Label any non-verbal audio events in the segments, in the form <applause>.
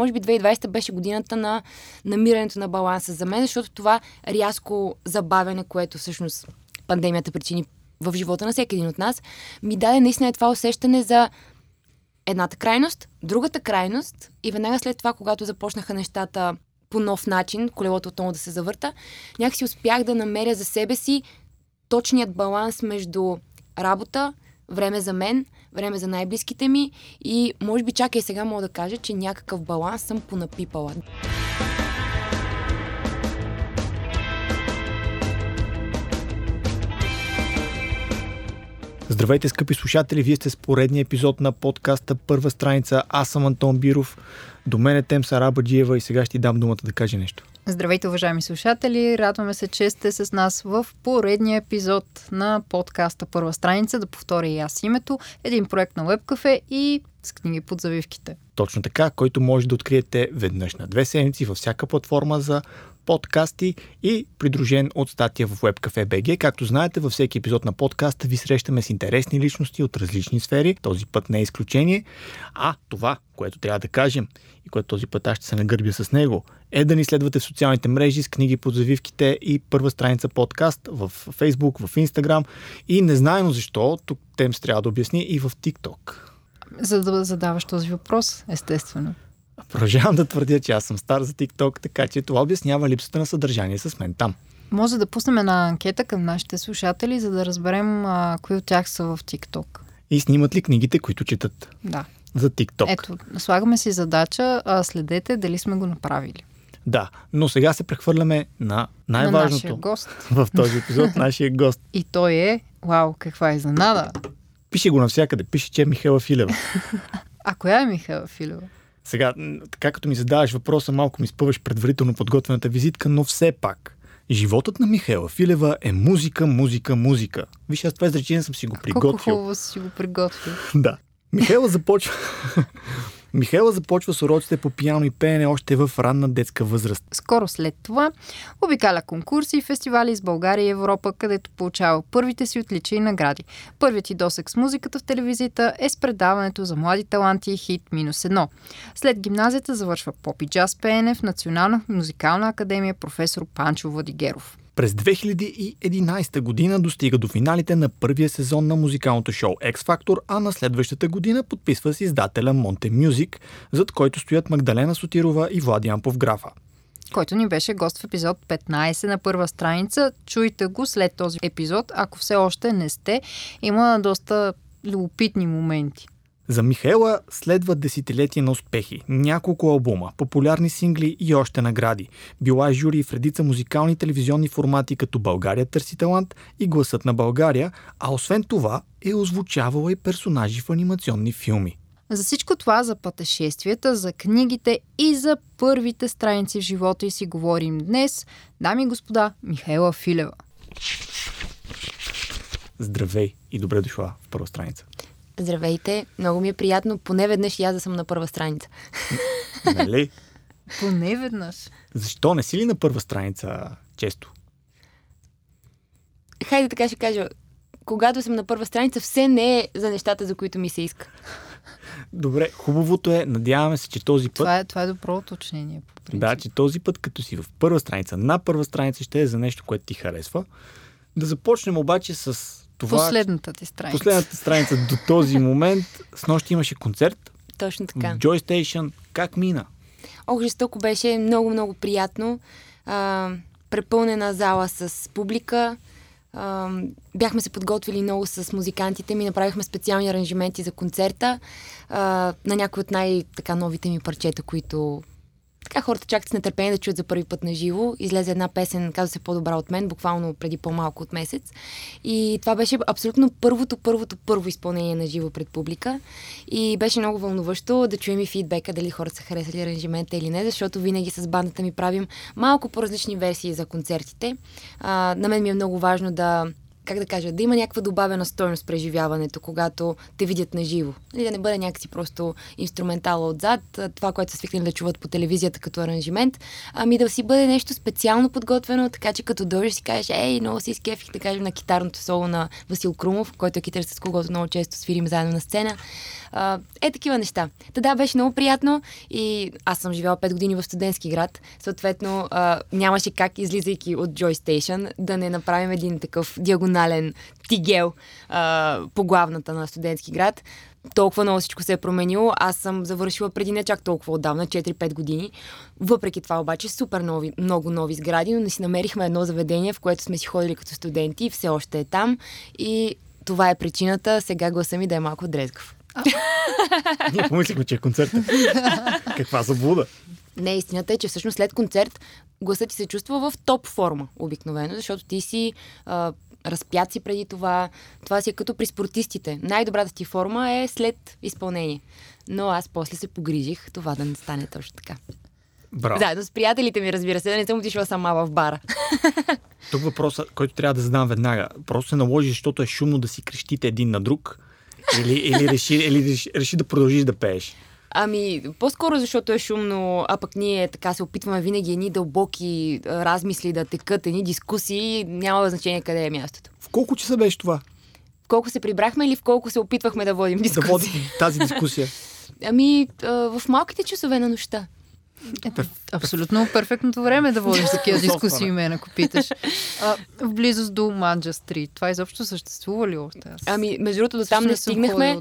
Може би 2020 беше годината на намирането на баланса за мен, защото това рязко забавяне, което всъщност пандемията причини в живота на всеки един от нас, ми даде наистина това усещане за едната крайност, другата крайност и веднага след това, когато започнаха нещата по нов начин, колелото отново да се завърта, някакси успях да намеря за себе си точният баланс между работа, време за мен, време за най-близките ми и може би чакай сега мога да кажа, че някакъв баланс съм понапипала. Здравейте, скъпи слушатели! Вие сте с поредния епизод на подкаста Първа страница. Аз съм Антон Биров. До мен е Тем Сарабаджиева и сега ще ти дам думата да каже нещо. Здравейте, уважаеми слушатели! Радваме се, че сте с нас в поредния епизод на подкаста Първа страница. Да повторя и аз името. Един проект на WebCafe и с книги под завивките. Точно така, който може да откриете веднъж на две седмици във всяка платформа за подкасти и придружен от статия в WebCafe BG. Както знаете, във всеки епизод на подкаста ви срещаме с интересни личности от различни сфери. Този път не е изключение. А това, което трябва да кажем и което този път аз ще се нагърбя с него, е да ни следвате в социалните мрежи с книги под завивките и първа страница подкаст в Facebook, в Instagram и незнайно защо, тук Темс трябва да обясни и в TikTok. За да задаваш този въпрос, естествено. Продължавам да твърдя, че аз съм стар за TikTok, така че това обяснява липсата на съдържание с мен там. Може да пуснем една анкета към нашите слушатели, за да разберем а, кои от тях са в TikTok. И снимат ли книгите, които четат? Да. За TikTok. Ето, слагаме си задача, а следете дали сме го направили. Да, но сега се прехвърляме на най-важното На гост. <laughs> в този епизод, нашия гост. И той е, вау, каква изненада. Пише го навсякъде, пише, че е Михайла Филева. <laughs> А коя е Михайла Филева? Сега, така като ми задаваш въпроса, малко ми спъваш предварително подготвената визитка, но все пак. Животът на Михайла Филева е музика, музика, музика. Виж, аз това изречение съм си го приготвил. Колко хубаво си го приготвил. <laughs> Да. Михайла започва... Михайла започва с уроците по пиано и пеене още в ранна детска възраст. Скоро след това обикаля конкурси и фестивали с България и Европа, където получава първите си отличия и награди. Първият и досек с музиката в телевизията е с предаването за млади таланти и хит минус едно. След гимназията завършва поп и джаз пеене в Национална музикална академия професор Панчо Владигеров. През 2011 година достига до финалите на първия сезон на музикалното шоу X Factor, а на следващата година подписва с издателя Monte Music, зад който стоят Магдалена Сотирова и Влади Повграфа. който ни беше гост в епизод 15 на първа страница. Чуйте го след този епизод, ако все още не сте. Има доста любопитни моменти. За Михаела следва десетилетие на успехи, няколко албума, популярни сингли и още награди. Била е жури в редица музикални и телевизионни формати като България търси талант и Гласът на България, а освен това е озвучавала и персонажи в анимационни филми. За всичко това, за пътешествията, за книгите и за първите страници в живота и си говорим днес, дами и господа, Михаела Филева. Здравей и добре дошла в първа страница. Здравейте, много ми е приятно, поне веднъж и аз да съм на първа страница. Нали? Поне веднъж. Защо не си ли на първа страница често? Хайде така ще кажа, когато съм на първа страница, все не е за нещата, за които ми се иска. Добре, хубавото е, надяваме се, че този път... Това е, това е добро уточнение. По принцип. Да, че този път, като си в първа страница, на първа страница ще е за нещо, което ти харесва. Да започнем обаче с това... Последната ти страница. Последната страница до този момент. С нощи имаше концерт. Точно така. Joy Station. Как мина? Ох, жестоко беше много, много приятно. А, препълнена зала с публика. А, бяхме се подготвили много с музикантите ми, направихме специални аранжименти за концерта а, на някои от най-така новите ми парчета, които така хората чакат с нетърпение да чуят за първи път на живо. Излезе една песен, казва се по-добра от мен, буквално преди по-малко от месец. И това беше абсолютно първото, първото, първо изпълнение на живо пред публика. И беше много вълнуващо да чуем и фидбека, дали хората са харесали аранжимента или не, защото винаги с бандата ми правим малко по-различни версии за концертите. А, на мен ми е много важно да как да кажа, да има някаква добавена стойност преживяването, когато те видят на живо. Нали, да не бъде някакси просто инструментала отзад, това, което са свикнали да чуват по телевизията като аранжимент, ами да си бъде нещо специално подготвено, така че като дойдеш си кажеш, ей, много си изкефих, да кажем, на китарното соло на Васил Крумов, който е китарист с когото много често свирим заедно на сцена. Е, такива неща. Та да, беше много приятно и аз съм живяла 5 години в студентски град. Съответно, а, нямаше как, излизайки от Joy Station, да не направим един такъв диагонален тигел а, по главната на студентски град. Толкова много всичко се е променило. Аз съм завършила преди не чак толкова отдавна, 4-5 години. Въпреки това обаче супер нови, много нови сгради, но не си намерихме едно заведение, в което сме си ходили като студенти и все още е там. И това е причината сега гласа ми да е малко дрезгав. <laughs> Ние помислихме, че е концерт. <laughs> Каква заблуда. Не, истината е, че всъщност след концерт гласът ти се чувства в топ форма обикновено, защото ти си а, разпят си преди това. Това си е като при спортистите. Най-добрата ти форма е след изпълнение. Но аз после се погрижих това да не стане точно така. Браво. Заедно с приятелите ми, разбира се, да не съм отишла сама в бара. Тук въпросът, който трябва да задам веднага. Просто се наложи, защото е шумно да си крещите един на друг или, или, реши, или реши, реши да продължиш да пееш? Ами, по-скоро защото е шумно, а пък ние така се опитваме винаги едни дълбоки размисли да текат, едни дискусии, няма значение къде е мястото. В колко часа беше това? В колко се прибрахме или в колко се опитвахме да водим дискусия? Да водим тази дискусия. <laughs> Ами, в малките часове на нощта. Ето, абсолютно перфектното време да водиш такива дискусии, мен, ако питаш. А, в близост до Манджа Стрит. Това изобщо съществува ли още? Аз... Ами, между другото, до там не стигнахме.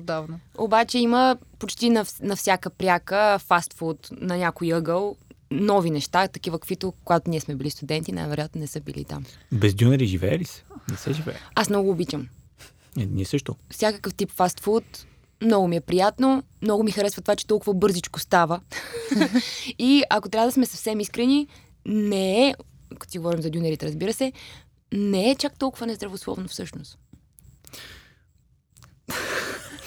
Обаче има почти на, на всяка пряка фастфуд на някой ъгъл нови неща, такива каквито, когато ние сме били студенти, най-вероятно не са били там. Без дюнери живее ли се? Не се живее. Аз много обичам. Не, ние също. Всякакъв тип фастфуд, много ми е приятно, много ми харесва това, че толкова бързичко става. <laughs> и ако трябва да сме съвсем искрени, не е, като си говорим за дюнерите, разбира се, не е чак толкова нездравословно всъщност.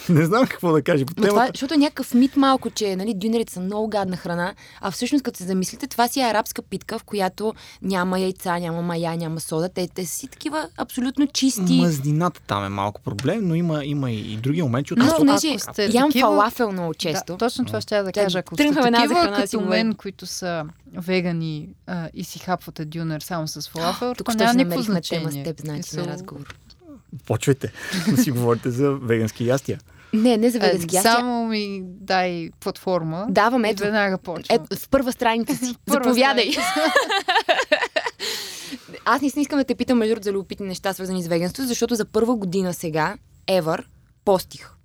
<laughs> не знам какво да кажа по темата. Това, защото е някакъв мит малко, че нали, дюнерите са много гадна храна, а всъщност като се замислите, това си е арабска питка, в която няма яйца, няма мая, няма сода. Те, те си такива абсолютно чисти. Мазнината там е малко проблем, но има, има и, и други моменти. От но, понеже сте ям такива... фалафел много често. Да, точно това ще да кажа. Ако сте такива храна, като мен, които са вегани а, и си хапвате дюнер само с фалафел, тук няма никакво значение. Тема с теб, значи, на разговор. Почвайте <laughs> да си говорите за вегански ястия. Не, не за вегански ястия. Само ми дай платформа. Давам, ето. Веднага почвам. Ето, в първа страница си. <laughs> Заповядай. <laughs> Аз не искам да те питам между за любопитни неща, свързани с веганство, защото за първа година сега, ever, постих.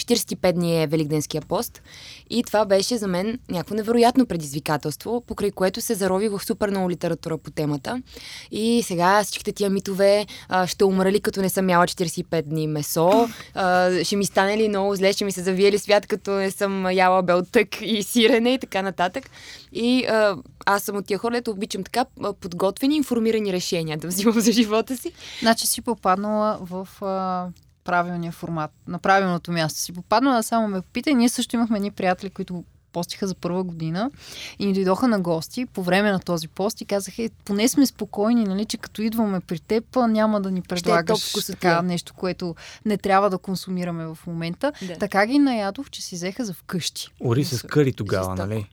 45 дни е Великденския пост. И това беше за мен някакво невероятно предизвикателство, покрай което се зарови в супер много литература по темата. И сега всичките тия митове а, ще умра ли като не съм яла 45 дни месо, а, ще ми стане ли много зле, ще ми се завие ли свят като не съм яла белтък и сирене и така нататък. И а, аз съм от тия хора, ето обичам така подготвени, информирани решения да взимам за живота си. Значи си попаднала в а, правилния формат, на правилното място си попаднала, само ме попита. И ние също имахме едни приятели, които постиха за първа година и ни дойдоха на гости по време на този пост и казаха, е, поне сме спокойни, нали, че като идваме при теб, няма да ни е предлагаш е така нещо, което не трябва да консумираме в момента. Да. Така ги наядох, че си взеха за вкъщи. Ори с къри тогава, нали?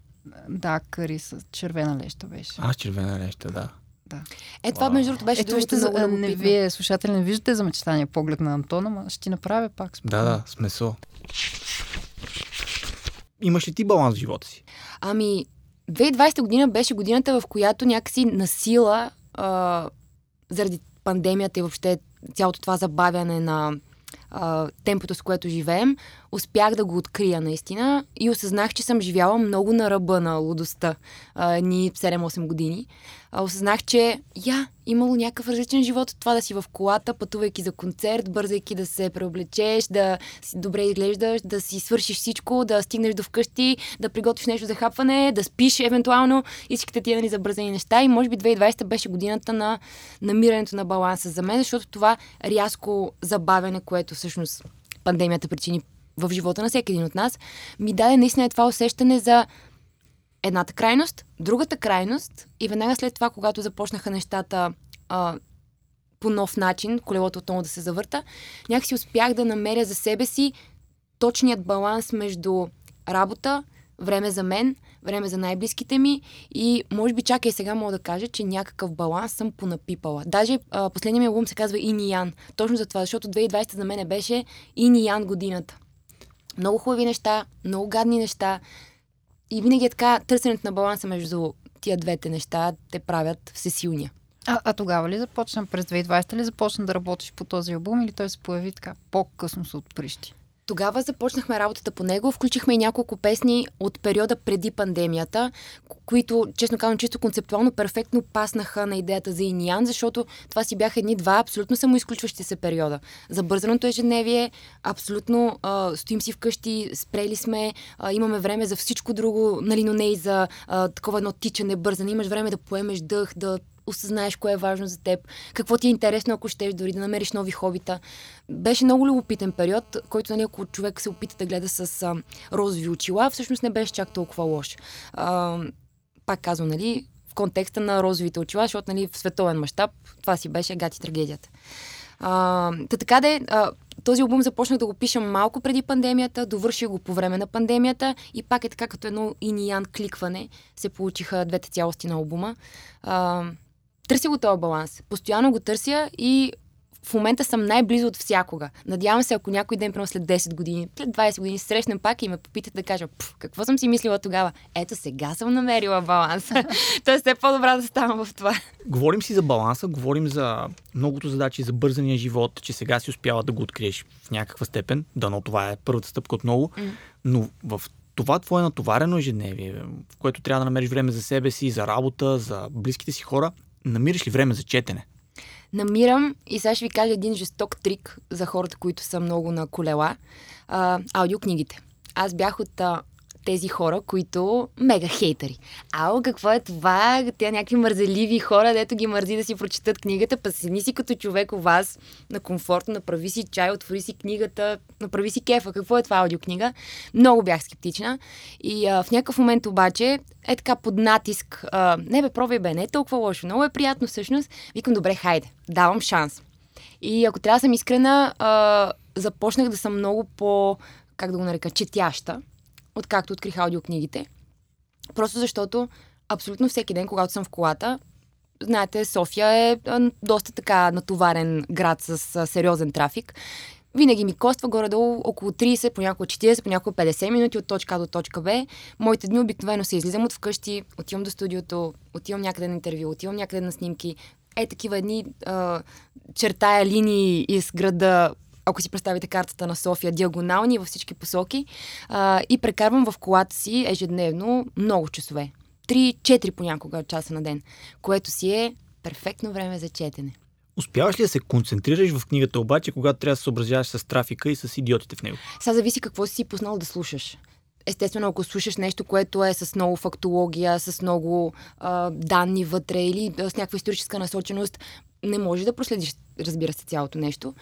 Да, къри с червена леща беше. А, червена леща, да. Да. Е, това между другото беше Ето, ще за, не, вие, слушатели, не виждате за мечтания поглед на Антона, но ще ти направя пак. Спокойно. Да, да, с месо. Имаш ли ти баланс в живота си? Ами, 2020 година беше годината, в която някакси насила, а, заради пандемията и въобще цялото това забавяне на а, темпото, с което живеем, успях да го открия наистина и осъзнах, че съм живяла много на ръба на лудостта ни 7-8 години. А, осъзнах, че я, имало някакъв различен живот от това да си в колата, пътувайки за концерт, бързайки да се преоблечеш, да си добре изглеждаш, да си свършиш всичко, да стигнеш до вкъщи, да приготвиш нещо за хапване, да спиш евентуално и всичките тия нали, забързани неща. И може би 2020 беше годината на намирането на баланса за мен, защото това рязко забавяне, което всъщност пандемията причини в живота на всеки един от нас, ми даде наистина това усещане за едната крайност, другата крайност и веднага след това, когато започнаха нещата а, по нов начин, колелото отново да се завърта, някакси успях да намеря за себе си точният баланс между работа, време за мен, време за най-близките ми и може би чакай сега мога да кажа, че някакъв баланс съм понапипала. Даже а, последният ми албум се казва Ин и Ян. Точно за това, защото 2020 за мен беше Ин и Ян годината. Много хубави неща, много гадни неща. И винаги е така, търсенето на баланса между тия двете неща те правят всесилния. А, а тогава ли започна през 2020 ли започна да работиш по този албум или той се появи така по-късно се отприщи? Тогава започнахме работата по него. Включихме и няколко песни от периода преди пандемията, които, честно казвам, чисто концептуално перфектно паснаха на идеята за Иниан, защото това си бяха едни два абсолютно самоизключващи се периода. Забързаното ежедневие, абсолютно а, стоим си вкъщи, спрели сме, а, имаме време за всичко друго, нали, но не и за а, такова едно тичане, бързане. Имаш време да поемеш дъх, да осъзнаеш кое е важно за теб, какво ти е интересно, ако щеш дори да намериш нови хобита. Беше много любопитен период, който нали, ако човек се опита да гледа с а, розови очила, всъщност не беше чак толкова лош. А, пак казвам, нали, в контекста на розовите очила, защото нали, в световен мащаб това си беше гати трагедията. А, та така де, а, този албум започнах да го пиша малко преди пандемията, довърших го по време на пандемията и пак е така като едно иниян кликване се получиха двете цялости на албума. А, Търся го този баланс. Постоянно го търся и в момента съм най-близо от всякога. Надявам се, ако някой ден, примерно след 10 години, след 20 години, срещнем пак и ме попитат да кажа, какво съм си мислила тогава? Ето сега съм намерила баланса. <laughs> Тоест, все по-добра да ставам в това. Говорим си за баланса, говорим за многото задачи, за бързания живот, че сега си успява да го откриеш в някаква степен. Дано това е първата стъпка отново. Mm. Но в това твое натоварено ежедневие, в което трябва да намериш време за себе си, за работа, за близките си хора, намираш ли време за четене? Намирам и сега ще ви кажа един жесток трик за хората, които са много на колела. А, аудиокнигите. Аз бях от а, тези хора, които мега хейтери. Ао, какво е това? Тя някакви мързеливи хора, дето ги мързи да си прочитат книгата, па седни си като човек у вас на комфортно, направи си чай, отвори си книгата, направи си кефа. Какво е това аудиокнига? Много бях скептична. И а, в някакъв момент обаче е така под натиск. А, не бе, пробвай бе, не е толкова лошо. Много е приятно всъщност. Викам, добре, хайде, давам шанс. И ако трябва да съм искрена, а, започнах да съм много по, как да го нарека, четяща откакто открих аудиокнигите. Просто защото абсолютно всеки ден, когато съм в колата, знаете, София е доста така натоварен град с сериозен трафик. Винаги ми коства горе-долу около 30, понякога 40, понякога 50 минути от точка А до точка Б. Моите дни обикновено се излизам от вкъщи, отивам до студиото, отивам някъде на интервю, отивам някъде на снимки. Е, такива едни а, чертая линии из града ако си представите картата на София, диагонални във всички посоки а, и прекарвам в колата си ежедневно много часове. 3-4 понякога часа на ден, което си е перфектно време за четене. Успяваш ли да се концентрираш в книгата обаче, когато трябва да се съобразяваш с трафика и с идиотите в него? Сега зависи какво си пуснал да слушаш. Естествено, ако слушаш нещо, което е с много фактология, с много а, данни вътре или с някаква историческа насоченост, не можеш да проследиш, разбира се, цялото нещо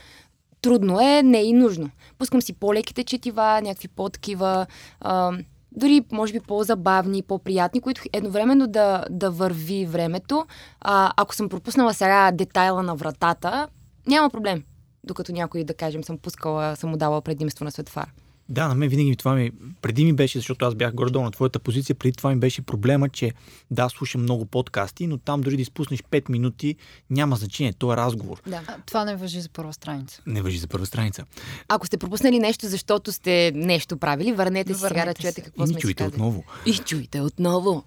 трудно е, не е и нужно. Пускам си по-леките четива, някакви по-такива, а, дори може би по-забавни, по-приятни, които едновременно да, да върви времето. А, ако съм пропуснала сега детайла на вратата, няма проблем. Докато някой, да кажем, съм пускала, съм му дала предимство на светфар. Да, на мен винаги това ми, преди ми беше, защото аз бях гордо на твоята позиция, преди това ми беше проблема, че да, слушам много подкасти, но там дори да изпуснеш 5 минути, няма значение, то е разговор. Да. А, това не въжи за първа страница. Не въжи за първа страница. Ако сте пропуснали нещо, защото сте нещо правили, върнете се сега да чуете какво и сме чуйте си отново. И чуйте отново.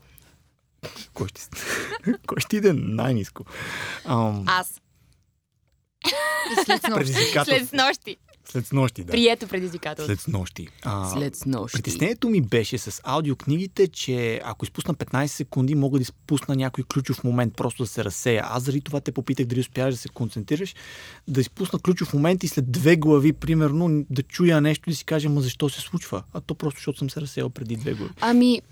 Кой ще, <laughs> Кой ще иде най-низко? Ам... Аз. И след След нощи. След нощи, да. Прието предизвикателство. След нощи. А, След нощи. Притеснението ми беше с аудиокнигите, че ако изпусна 15 секунди, мога да изпусна някой ключов момент, просто да се разсея. Аз заради това те попитах дали успяваш да се концентрираш, да изпусна ключов момент и след две глави, примерно, да чуя нещо и да си кажа, ма защо се случва? А то просто, защото съм се разсеял преди две глави. Ами,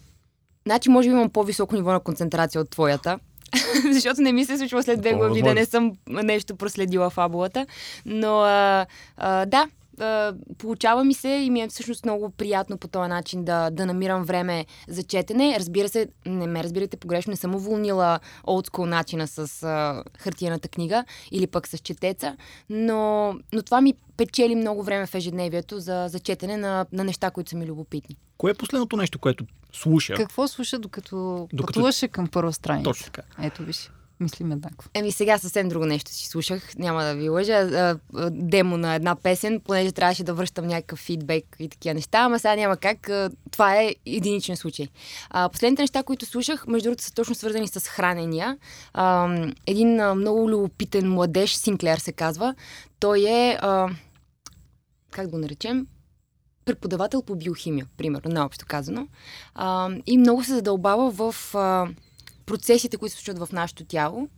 значи може би имам по-високо ниво на концентрация от твоята. <laughs> защото не ми се случва след две глави да не съм нещо проследила фабулата. Но а, а, да, а, получава ми се и ми е всъщност много приятно по този начин да, да намирам време за четене. Разбира се, не ме разбирате погрешно, не съм уволнила олдскул начина с а, хартияната книга или пък с четеца, но, но това ми печели много време в ежедневието за, за четене на, на неща, които са ми любопитни. Кое е последното нещо, което слуша? Какво слуша докато, Докато- пътуваше към първа страница? Точно така. Ето виж, мислим еднакво. Еми сега съвсем друго нещо си слушах, няма да ви лъжа, демо на една песен, понеже трябваше да връщам някакъв фидбек и такива неща, ама сега няма как, това е единичен случай. Последните неща, които слушах, между другото са точно свързани с хранения. Един много любопитен младеж, Синклер се казва, той е, как го наречем, преподавател по биохимия, примерно, наобщо казано. И много се задълбава в процесите, които се случват в нашето тяло,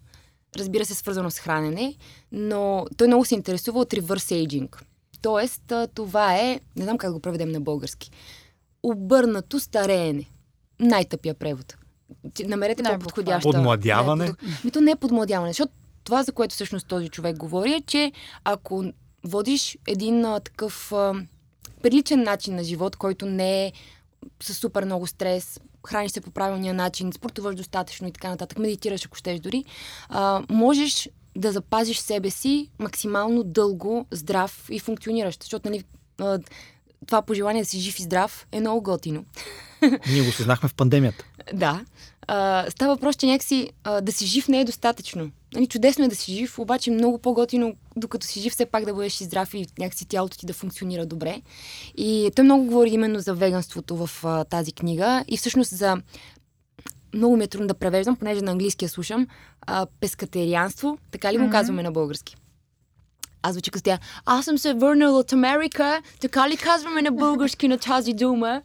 разбира се, свързано с хранене, но той много се интересува от reverse aging. Тоест, това е, не знам как го преведем на български, обърнато стареене. Най-тъпия превод. Намерете Най-буквално. по-подходяща. Подмладяване? Не, под... Ми то не е подмладяване, защото това, за което всъщност този човек говори, е, че ако водиш един а, такъв а, приличен начин на живот, който не е с супер много стрес, храниш се по правилния начин, спортуваш достатъчно и така нататък, медитираш, ако щеш дори, а, можеш да запазиш себе си максимално дълго, здрав и функциониращ. Защото, нали, това пожелание да си жив и здрав е много готино. <laughs> Ние го съзнахме в пандемията. Да. А, става въпрос, че някакси а, да си жив не е достатъчно. Нали, чудесно е да си жив, обаче много по-готино, докато си жив, все пак да бъдеш и здрав и някакси тялото ти да функционира добре. И той много говори именно за веганството в а, тази книга и всъщност за много ми е трудно да превеждам, понеже на английски я слушам, а, пескатерианство, така ли го Мгм. казваме на български? Аз звучи като тя, аз съм се върнала от Америка, така ли казваме на български на тази дума?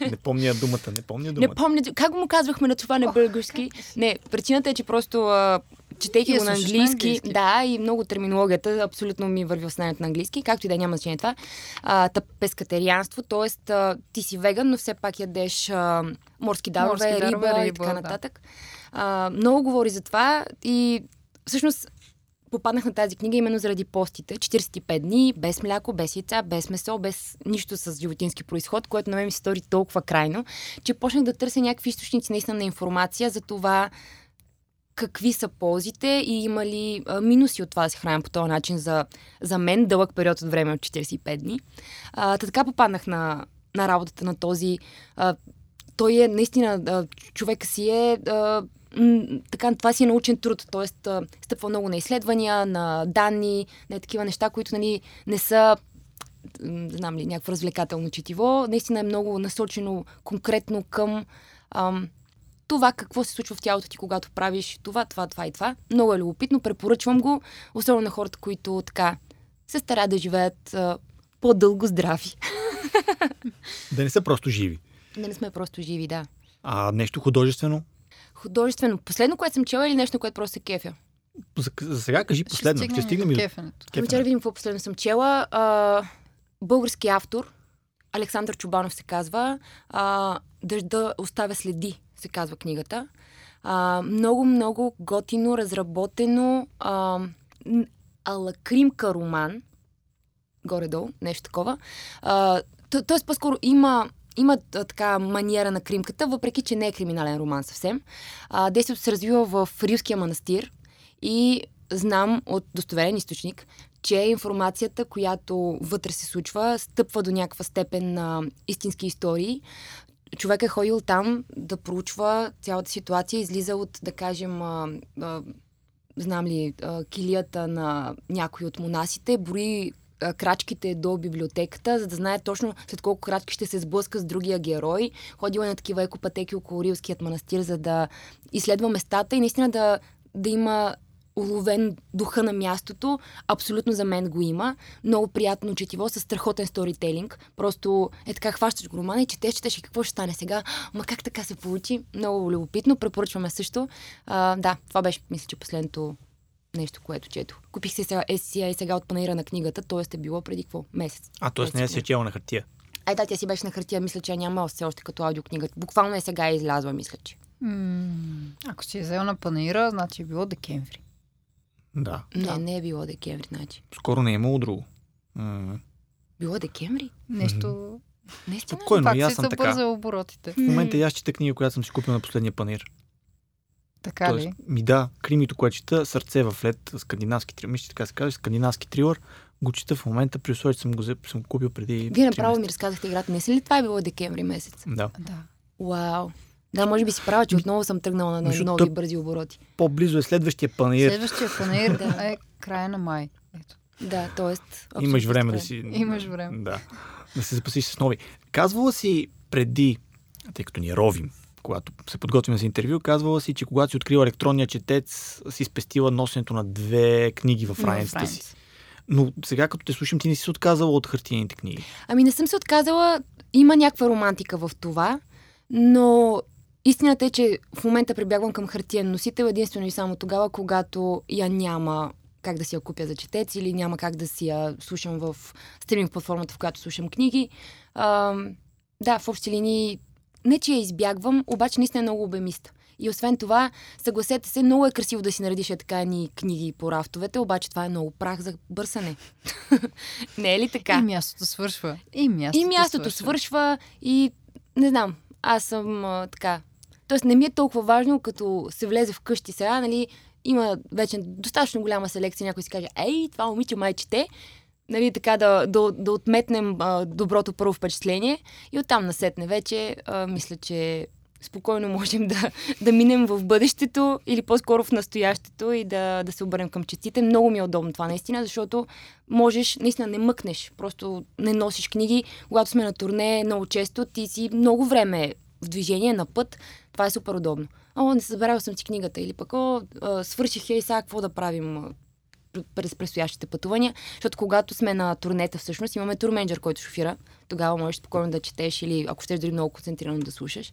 Не помня думата, не помня Не думата. помня, как му казвахме на това на български? Не, причината е, че просто а, четейки го на английски, английски. да, и много терминологията абсолютно ми върви в знанието на английски, както и да е, няма значение това. А, пескатерианство, т.е. ти си веган, но все пак ядеш а, морски дарове, Морски дарове, риба, и риба, така да. нататък. А, много говори за това и всъщност попаднах на тази книга именно заради постите. 45 дни, без мляко, без яйца, без месо, без нищо с животински происход, което на мен ми се стори толкова крайно, че почнах да търся някакви източници наистина на информация за това какви са ползите и има ли минуси от това да се храня по този начин за, за мен дълъг период от време от 45 дни. А, та така попаднах на, на работата на този. А, той е наистина, а, човека си е. А, така, това си е научен труд, т.е. стъпва много на изследвания, на данни, на такива неща, които нали, не са знам ли, някакво развлекателно четиво. Наистина е много насочено конкретно към ам, това какво се случва в тялото ти, когато правиш това, това, това и това. Много е любопитно, препоръчвам го, особено на хората, които така се стараят да живеят а, по-дълго здрави. <laughs> Да не са просто живи. Да не сме просто живи, да. А нещо художествено? Художествено. Последно, което съм чела или нещо, което просто се кефя? За, за сега кажи последно. Ще стигнем и до кефенето. Ами видим какво последно съм чела. А, български автор, Александър Чубанов се казва. А, Дъжда оставя следи, се казва книгата. А, много, много готино, разработено. А, н- ала кримка роман. Горе-долу, нещо такова. А, тоест, по-скоро има има така маниера на кримката, въпреки че не е криминален роман съвсем. А, действието се развива в Рилския манастир и знам от достоверен източник, че информацията, която вътре се случва, стъпва до някаква степен на истински истории. Човек е ходил там да проучва цялата ситуация, излиза от, да кажем, а, а, знам ли, а, килията на някой от монасите, бори крачките до библиотеката, за да знае точно след колко крачки ще се сблъска с другия герой. Ходила е на такива екопатеки около Рилският манастир, за да изследва местата и наистина да, да има уловен духа на мястото. Абсолютно за мен го има. Много приятно четиво, с страхотен сторителинг. Просто е така, хващаш го романа и четеш, четеш и какво ще стане сега. Ма как така се получи? Много любопитно. Препоръчваме също. А, да, това беше, мисля, че последното нещо, което чето. Купих си сега, е, сега и сега от панаира на книгата, т.е. е било преди какво? Месец. А, т.е. не е чела на хартия. Ай, да, тя си беше на хартия, мисля, че я няма все още като аудиокнига. Буквално е сега е излязла, мисля, че. М, Ако си е взел на панаира, значи е било декември. Да. Не, Да. не е било декември, значи. Скоро не е имало друго. М. Било декември? Нещо... Наистина. Спокойно, Пак аз съм така. оборотите. В момента и аз чета книга, която съм си купил на последния панир. Така ли? ми да, кримито, което чета, Сърце в лед, скандинавски трилър, мисля, така се казва, скандинавски трилър, го чета в момента, при условие, че съм го съм купил преди. Вие направо ми разказахте играта. Не си ли това е било декември месец? Да. Да. Вау. Да, може би си права, че отново съм тръгнала на Между нови тъп- бързи обороти. По-близо е следващия панир. Следващия панер Да. е края на май. Ето. Да, т.е. Имаш време да си... Имаш време. Да. Да се запасиш с нови. Казвала си преди, тъй като ни ровим, когато се подготвим за интервю, казвала си, че когато си открила електронния четец, си спестила носенето на две книги в раницата си. Но сега, като те слушам, ти не си се отказала от хартиените книги. Ами не съм се отказала. Има някаква романтика в това, но истината е, че в момента прибягвам към хартиен носител единствено и само тогава, когато я няма как да си я купя за четец или няма как да си я слушам в стриминг платформата, в която слушам книги. А, да, в общи линии не, че я избягвам, обаче наистина е много обемиста. И освен това, съгласете се, много е красиво да си наредиш така ни книги по рафтовете, обаче това е много прах за бърсане. <laughs> не е ли така? И мястото свършва. И мястото, И мястото свършва и не знам, аз съм а, така. Тоест не ми е толкова важно, като се влезе в къщи сега, нали, има вече достатъчно голяма селекция, някой си каже, ей, това момиче май чете, нали, така да, да, да отметнем а, доброто първо впечатление и оттам насетне вече, а, мисля, че спокойно можем да, да минем в бъдещето или по-скоро в настоящето и да, да се обърнем към четите. Много ми е удобно това наистина, защото можеш, наистина не мъкнеш, просто не носиш книги. Когато сме на турне много често, ти си много време в движение, на път. Това е супер удобно. О, не забравял съм си книгата. Или пък, о, свърших я и сега какво да правим през предстоящите пътувания. Защото когато сме на турнета, всъщност имаме турменджер, който шофира. Тогава можеш спокойно да четеш или ако щеш дори много концентрирано да слушаш.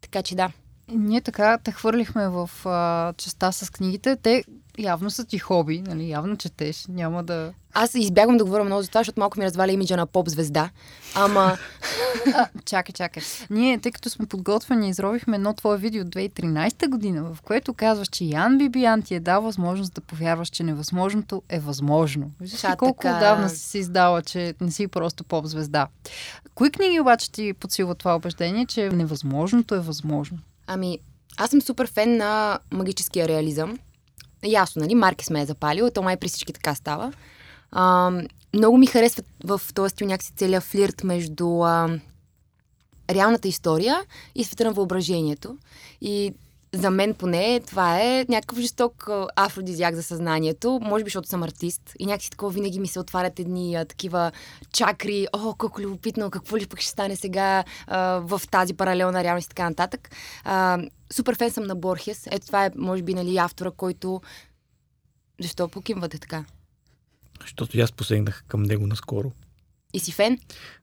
Така че да. Ние така те хвърлихме в а, частта с книгите. Те явно са ти хоби, нали? Явно четеш. Няма да... Аз избягвам да говоря много за това, защото малко ми разваля имиджа на поп-звезда. Ама, А, <laughs> чакай, чакай. Ние, тъй като сме подготвени, изровихме едно твое видео от 2013 година, в което казваш, че Ян Бибиян ти е дал възможност да повярваш, че невъзможното е възможно. Виждаш ли колко така. отдавна си се издала, че не си просто поп-звезда. Кои книги обаче ти подсилват това убеждение, че невъзможното е възможно? ами, аз съм супер фен на магическия реализъм. Ясно, нали? Маркес ме е запалил, то май при всички така става. А, много ми харесва в този стил някакси целият флирт между а, реалната история и света на въображението. И за мен поне това е някакъв жесток афродизиак за съзнанието. Може би, защото съм артист и някакси такова винаги ми се отварят едни а, такива чакри. О, колко любопитно, какво ли пък ще стане сега а, в тази паралелна реалност и така нататък. А, супер фен съм на Борхес. Ето това е, може би, нали, автора, който... Защо покимвате така? Защото аз посегнах към него наскоро. И си фен?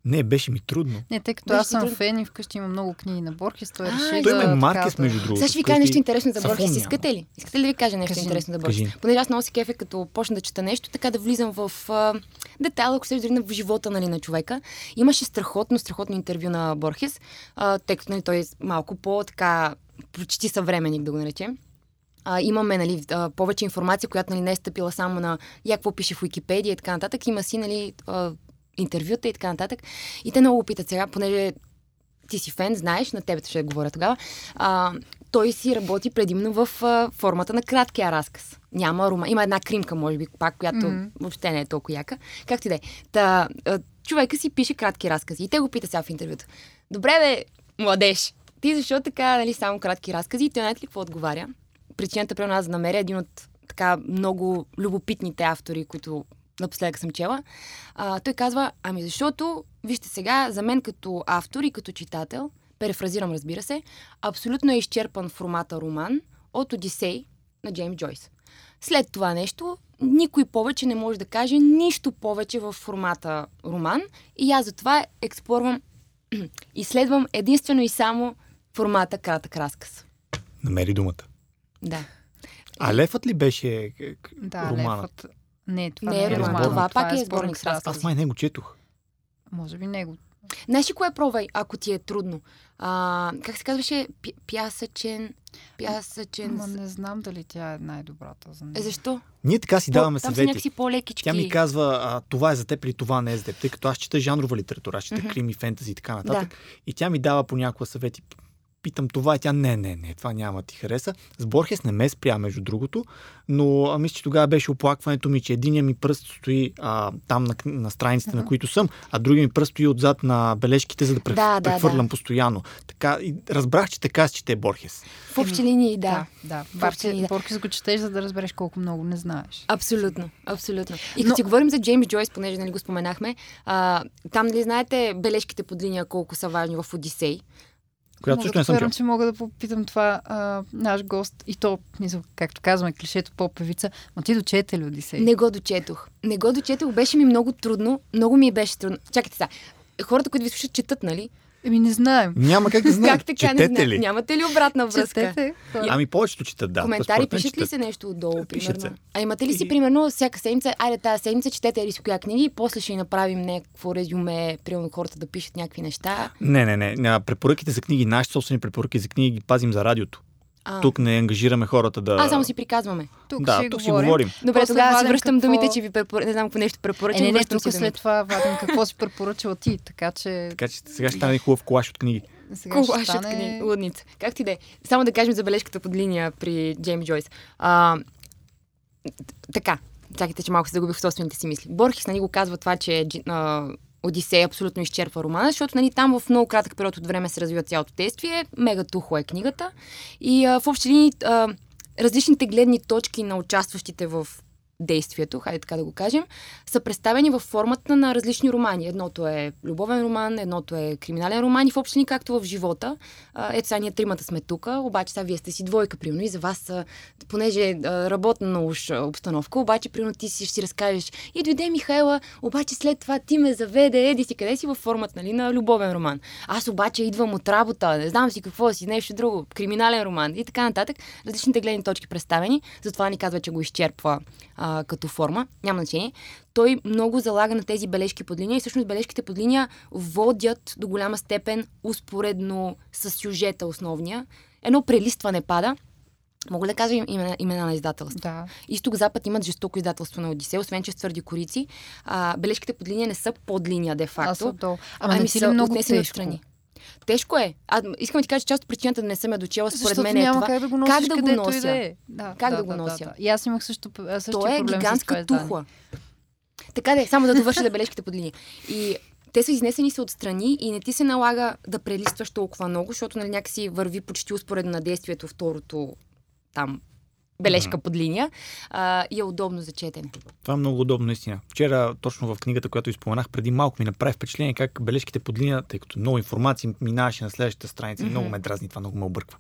Не, беше ми трудно. Не, тъй като Беше аз съм трудно. фен и вкъщи има много книги на Борхес, той реши Той да... има Маркес, между другото. Сега ще ви кажа нещо интересно за Борхес. Искате ли? Искате ли да ви кажа нещо Кажи. интересно за Кажи. Борхес? Понеже аз много се кефя, като почна да чета нещо, така да влизам в а, детайла, ако се дори в живота нали, на човека. Имаше страхотно, страхотно интервю на Борхес, а, тъй като нали, той е малко по-така, почти съвременник, да го наречем. А, имаме нали, а, повече информация, която нали, не е стъпила само на я какво пише в Википедия и така нататък. Има си нали, а, интервюта и така нататък. И те много питат сега, понеже ти си фен, знаеш, на тебе ще говоря тогава. А, той си работи предимно в а, формата на краткия разказ. Няма рома. Има една кримка, може би, пак, която mm-hmm. въобще не е толкова яка. Както и да е. Та, а, човека си пише кратки разкази. И те го питат сега в интервюта. Добре, бе, младеж, ти защо така, нали, само кратки разкази? И той знаете ли какво отговаря? Причината, при нас да намеря един от така много любопитните автори, които напоследък съм чела. А, той казва, ами защото, вижте сега, за мен като автор и като читател, перефразирам разбира се, абсолютно е изчерпан формата роман от Одисей на Джеймс Джойс. След това нещо, никой повече не може да каже нищо повече в формата роман и аз затова експлорвам, <clears throat> изследвам единствено и само формата кратък разказ. Намери думата. Да. А Лефът ли беше е, е, Да, романът? Левът. Не, това Не не е е роман, роман. това пак е сборник с разкази. Аз май не го четох. Може би него. Знаеш ли кое пробвай, ако ти е трудно? А, как се казваше? Пясъчен... Пясъчен... Ма не знам дали тя е най-добрата за Е, нея. защо? Ние така си даваме Там са съвети. Тя ми казва, а, това е за теб или това не е за теб, тъй като аз чета жанрова литература, аз чета Мгм. крими, фентази и така нататък. И тя ми дава понякога съвети. Питам това и тя, не, не, не, това няма да ти хареса. С Борхес не ме спря, между другото, но а, мисля, че тогава беше оплакването ми, че единия ми пръст стои а, там на, на страниците, на които съм, а другия ми пръст стои отзад на бележките, за да, преф... Да, да, прехвърлям да. постоянно. Така, и разбрах, че така се чете Борхес. В общи линии, да. Да, да. Барче, да. Боркис го четеш, за да разбереш колко много не знаеш. Абсолютно, абсолютно. И Но- като си говорим за Джеймс Джойс, понеже нали го споменахме, а, там нали знаете бележките под линия колко са важни в Одисей. Която също да не съм повярвам, че мога да попитам това а, наш гост и то, мисъл, както казваме, клишето по-певица. Ма ти дочете ли Одисей? Не го дочетох. Не го дочетох, беше ми много трудно. Много ми беше трудно. Чакайте сега. Хората, които ви слушат, четат, нали? Еми не знаем. Няма как да <laughs> знаем. Как така не Четете знам? ли? Нямате ли обратна връзка? Четете. Ами повечето четат, да. Коментари пишат ли четат. се нещо отдолу, Пишат примерно? се. А имате ли си, примерно, всяка седмица, айде тази седмица, четете ли си коя книги и после ще направим някакво резюме, примерно хората да пишат някакви неща. Не, не, не. Препоръките за книги, нашите собствени препоръки за книги ги пазим за радиото. А, Тук не ангажираме хората да... а само си приказваме. Тук да, си тук си говорим. Добре, После тогава си връщам какво- думите, че ви препоръчам. Не знам какво нещо Е, препоръчам. не, не, връщам тук си след думите. това вадим какво си препоръчала ти, така че Така че сега ще стане хубав колаш от книги. сега ще Колаш от стане... книги. Лудница. Как ти да е? Само да кажем забележката под линия при Джеймс Джойс. А, така, чакайте, че малко се загубих в собствените си мисли. Борхис нали, го казва това, че а, Одисея абсолютно изчерпва романа, защото нали, там в много кратък период от време се развива цялото действие. Мега тухо е книгата. И а, в общи линии различните гледни точки на участващите в действието, хайде така да го кажем, са представени във формата на различни романи. Едното е любовен роман, едното е криминален роман и в общи линии, както в живота. Ето сега ние тримата сме тук, обаче сега вие сте си двойка, примерно, и за вас, понеже е работна уж обстановка, обаче, примерно, ти си си разкажеш и дойде Михайла, обаче след това ти ме заведе, еди си къде си във формата, нали, на любовен роман. Аз обаче идвам от работа, не знам си какво си, нещо друго, криминален роман и така нататък. Различните гледни точки представени, затова ни казва, че го изчерпва а, като форма, няма значение. Той много залага на тези бележки под линия и всъщност бележките под линия водят до голяма степен успоредно с сюжета основния. Едно прелистване пада. Мога да кажа им- имена, имена на издателства? Да. Изток-Запад имат жестоко издателство на Одисея, освен че с твърди корици. А, бележките под линия не са под линия, де факто. Ама ами не ти ли са много тежко? отстрани. Тежко е. А, искам да ти кажа, част от причината да не съм я дочела, според Защото мен е няма това. как да го носиш как да го нося? да е. Да, Как да, да го да, нося? Да, да. И аз имах също, същия То е проблем с това гигантска тухла. Така де, само да довърша забележките под линия. И те са изнесени са отстрани и не ти се налага да прелистваш толкова много, защото нали, някакси върви почти успоредно на действието второто там бележка под линия а, и е удобно за четене. Това е много удобно, наистина. Вчера, точно в книгата, която изпоменах преди малко, ми направи впечатление как бележките под линия, тъй като много информация минаваше на следващата страница и много ме дразни, това много ме обърква.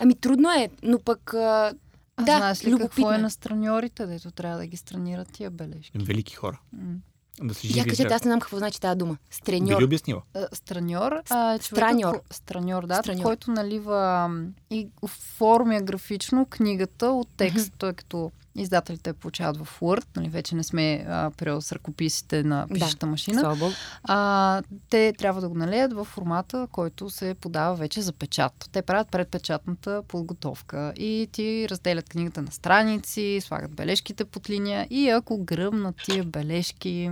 Ами трудно е, но пък а, А да, знаеш ли любопитно какво е е. на страньорите, дето трябва да ги странират тия бележки? Велики хора. М. Да се Я кажете, аз не знам какво значи тази дума. Би Стреньор. ли обяснила? А, Страньор, а, е Страньор. страньор, да, Страньор. който налива и оформя графично книгата от текст, Мгм. тъй като издателите получават в Word, нали, вече не сме а, период с ръкописите на пишеща машина. Слава Богу. А, те трябва да го налеят в формата, който се подава вече за печат. Те правят предпечатната подготовка и ти разделят книгата на страници, слагат бележките под линия и ако гръмнат тия бележки,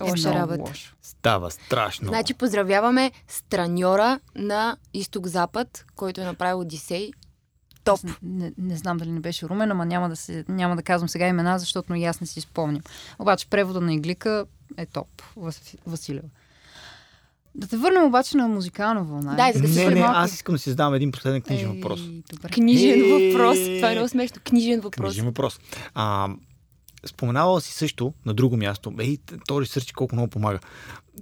е Лоша много работа. лошо. Става страшно. Значи поздравяваме страньора на изток-запад, който е направил Одисей. Топ. Аз Не, не знам дали не беше Румен, ама няма да, се, няма да казвам сега имена, защото и аз не си спомням. Обаче превода на Иглика е топ, Вас, Василева. Да те върнем обаче на музикална вълна. Да се не, не, аз искам да си задам един последен книжен Ей, въпрос. Добре. Книжен въпрос. Това е много смешно. Книжен въпрос. Книжен въпрос. А, споменавала си също на друго място, ей, то ресърч колко много помага,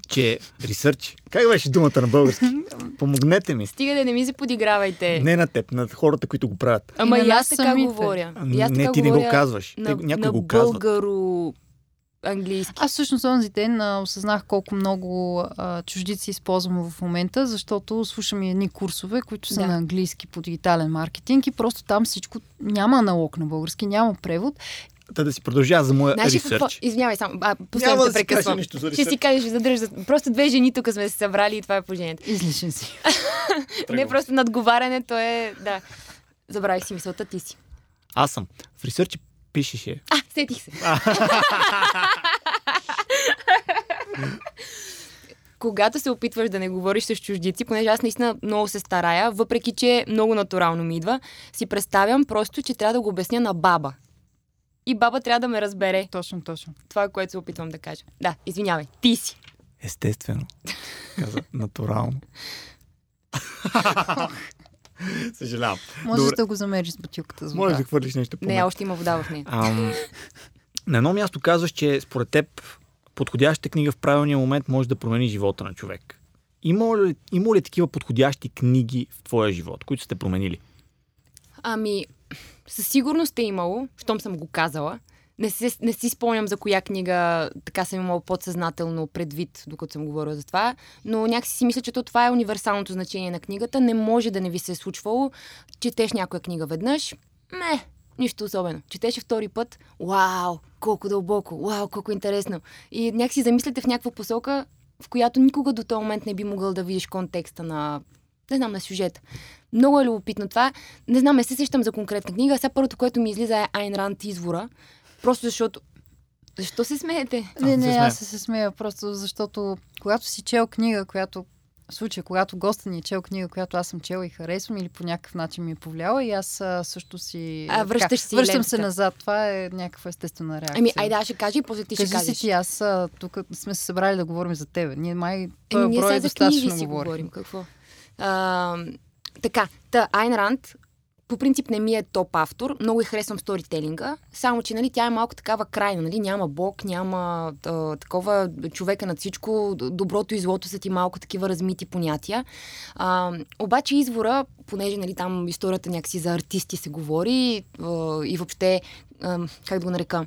че ресърч, как беше думата на български? <laughs> Помогнете ми. Стига да не ми се подигравайте. Не на теб, на хората, които го правят. Ама И аз така говоря. А, И аз не, ти не го казваш. На, Те, някои на го казват. българо английски. Аз всъщност онзи ден а, осъзнах колко много а, чуждици използвам в момента, защото слушам и едни курсове, които са Да. на английски по дигитален маркетинг и просто там всичко няма аналог на български, няма превод. Та да си продължа за моя Знаеш ли какво? ресърч. Извинявай само, а, Няма последно да си кажа прекъсвам. нищо за Ще си ресърч. кажеш, задръж. Просто две жени тук сме се събрали и това е положението. Излишен си. <laughs> Не просто надговарянето е, да. Забравих си мисълта, ти си. Аз съм. В ресърчи пишеше. А, сетих се. <laughs> Когато се опитваш да не говориш с чуждици, понеже аз наистина много се старая, въпреки че много натурално ми идва, си представям просто, че трябва да го обясня на баба. И баба трябва да ме разбере. Точно, точно. Това е което се опитвам да кажа. Да, извинявай, ти си. Естествено. Каза натурално. <laughs> Съжалявам. Можеш Добре. да го замериш с бутилката за Можеш вода. да хвърлиш нещо по Не, още има вода в нея. Ам, <laughs> на едно място казваш, че според теб подходяща книга в правилния момент може да промени живота на човек. Има ли, има ли такива подходящи книги в твоя живот, които сте променили? Ами, със сигурност е имало, щом съм го казала. Не, се, не си спомням за коя книга така съм имала подсъзнателно предвид, докато съм говорила за това, но някакси си мисля, че то това е универсалното значение на книгата. Не може да не ви се е случвало. Четеш някоя книга веднъж, ме, нищо особено. Четеш я втори път, вау, колко дълбоко, вау, колко интересно. И някакси замисляте в някаква посока, в която никога до този момент не би могъл да видиш контекста на, не знам, на сюжета. Много е любопитно това. Не знам, не се сещам за конкретна книга. Сега първото, което ми излиза е Айн Ранд Извора. Просто защото... Защо се смеете? Не, не, аз се смея просто защото когато си чел книга, която в случая, когато госта ни е чел книга, която аз съм чела и харесвам или по някакъв начин ми е повлияла и аз а, също си... А, връщаш си Връщам лентата. се назад. Това е някаква естествена реакция. Ами, айде, аз ще кажа и после ти ще Кажи кажеш. си ти, аз а, тук сме се събрали да говорим за тебе. Ние май този ние брой сега за достатъчно книги си говорим. говорим. Какво? А, така, та, Айн Ранд по принцип не ми е топ автор. Много и харесвам сторителинга. Само, че нали, тя е малко такава крайна. Нали? Няма бог, няма а, такова човека над всичко. Доброто и злото са ти малко такива размити понятия. А, обаче извора, понеже нали, там историята някакси за артисти се говори а, и въобще, а, как да го нарека,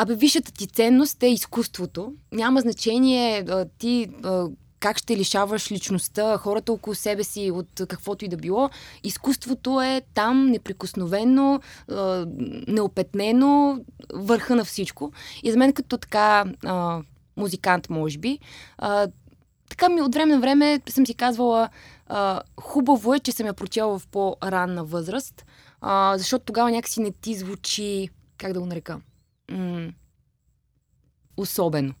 Абе, висшата ти ценност е изкуството. Няма значение а, ти а, как ще лишаваш личността, хората около себе си от каквото и да било. Изкуството е там неприкосновено, неопетнено, върха на всичко. И за мен като така музикант, може би, така ми от време на време съм си казвала, хубаво е, че съм я прочела в по-ранна възраст, защото тогава някакси не ти звучи, как да го нарека, особено.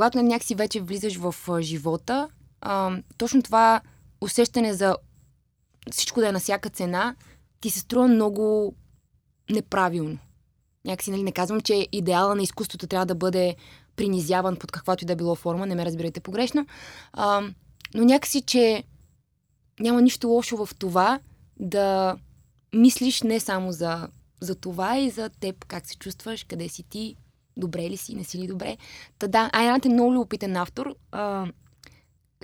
Когато някакси вече влизаш в живота, а, точно това усещане за всичко да е на всяка цена, ти се струва много неправилно. Някакси, нали, не казвам, че идеала на изкуството трябва да бъде принизяван под каквато и да било форма, не ме разбирайте погрешно, а, но някакси, че няма нищо лошо в това да мислиш не само за, за това и за теб, как се чувстваш, къде си ти, добре ли си, не си ли добре. Та да, Айн Ранд е много любопитен автор. А,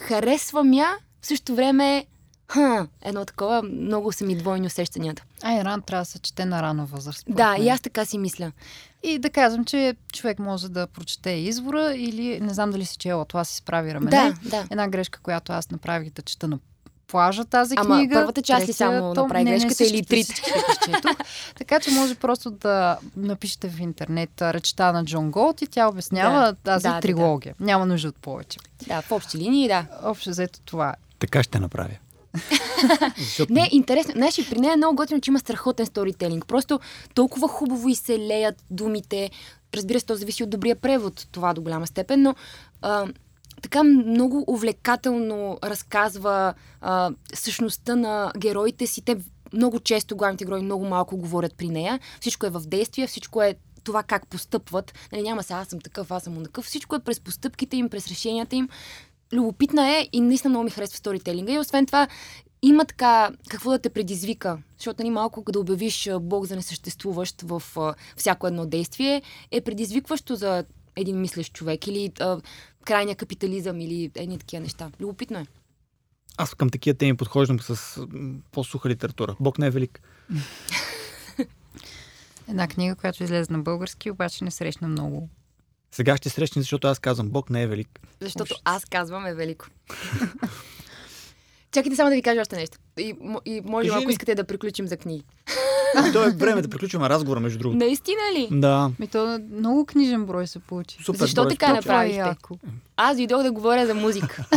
харесвам я, в същото време ха, едно такова, много са ми двойни усещанията. Ай, ран трябва да се чете на рана възраст. Да, мен. и аз така си мисля. И да казвам, че човек може да прочете извора или не знам дали си чела, това си справи рамене. Да, да. Една грешка, която аз направих да чета на плажа тази Ама книга. първата част ли само том- направи не, не, грешката или трите? <laughs> така че може просто да напишете в интернет речта на Джон Голд и тя обяснява Да, тази да, да, трилогия. Няма нужда от повече. Да, в общи линии, да. Общо взето това е. Така ще направя. Защото <laughs> Не, интересно. Знаеш, и при нея е много готино, че има страхотен сторителинг. Просто толкова хубаво и се леят думите. Разбира се, то зависи от добрия превод, това до голяма степен, но а, така много увлекателно разказва а, същността на героите си. Те много често главните герои много малко говорят при нея. Всичко е в действие, всичко е това как постъпват. Нали, няма се аз съм такъв, аз съм онакъв. Всичко е през постъпките им, през решенията им. Любопитна е и наистина много ми харесва сторителинга. И освен това, има така какво да те предизвика. Защото нали, малко да обявиш Бог за несъществуващ в всяко едно действие е предизвикващо за един мислещ човек или а, крайния капитализъм или едни такива неща. Любопитно е. аз към такива теми подхождам с по-суха литература. Бог не е велик. <laughs> Една книга, която излезе на български, обаче не срещна много. Сега ще срещнем, защото аз казвам Бог не е велик. Защото Ужас. аз казвам е велико. <laughs> Чакайте само да ви кажа още нещо. И, и може, Кажи ако ли. искате да приключим за книги. <laughs> И <laughs> то е време да приключваме разговора, между другото. Наистина ли? Да. Ми то много книжен брой се получи. Супер Защо брой. така направихте? яко. Аз дойдох да говоря за музика. <laughs>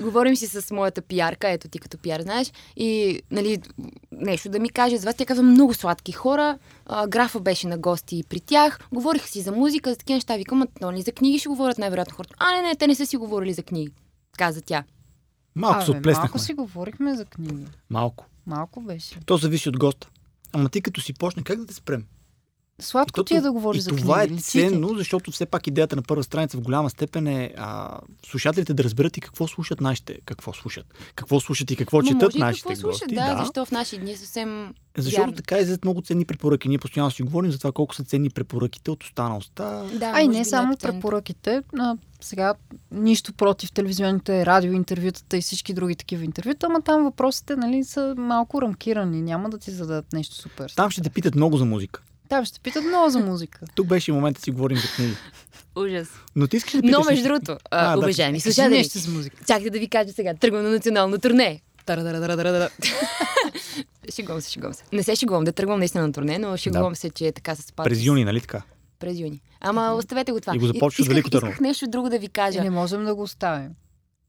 Говорим си с моята пиарка, ето ти като пиар, знаеш, и нали, нещо да ми каже за вас. Тя казва много сладки хора. А, графа беше на гости при тях. Говориха си за музика, за такива неща. Викам, «Ма, нали, за книги ще говорят най-вероятно хората. А, не, не, те не са си говорили за книги, каза тя. Малко се Абе, отплеснахме. малко си говорихме за книги. Малко. Малко беше. То зависи от госта. Ама ти като си почне, как да те спрем? Сладко И ти е да говориш и за това книги. е личи ти. ценно, защото все пак идеята на първа страница в голяма степен е а, слушателите да разберат и какво слушат нашите, какво слушат, какво слушат и какво Ма четат може и нашите какво слушат, гости. да, защо в наши дни е съвсем Защото вярно. така излизат много ценни препоръки. Ние постоянно си говорим за това колко са ценни препоръките от останалостта. Да, А и не само препоръките. А, сега нищо против телевизионните радиоинтервютата и всички други такива интервюта, ама там въпросите нали, са малко рамкирани. Няма да ти зададат нещо супер. Там ще те питат много за музика. Там ще питат много за музика. Тук беше момента да си говорим за книги. Ужас. Но ти искаш да питаш... Но, между другото, А, а, да. уважаеми Кажи слушатели, нещо с музика. чакайте да ви кажа сега. Тръгвам на национално турне. <laughs> Шегувам се, шегувам се. Не се шегувам да тръгвам наистина на турне, но шегувам се, че е така с пак. През юни, нали така? През юни. Ама оставете го това. И го започваш Велико Търново. Исках нещо друго да ви И кажа. не можем да го оставим.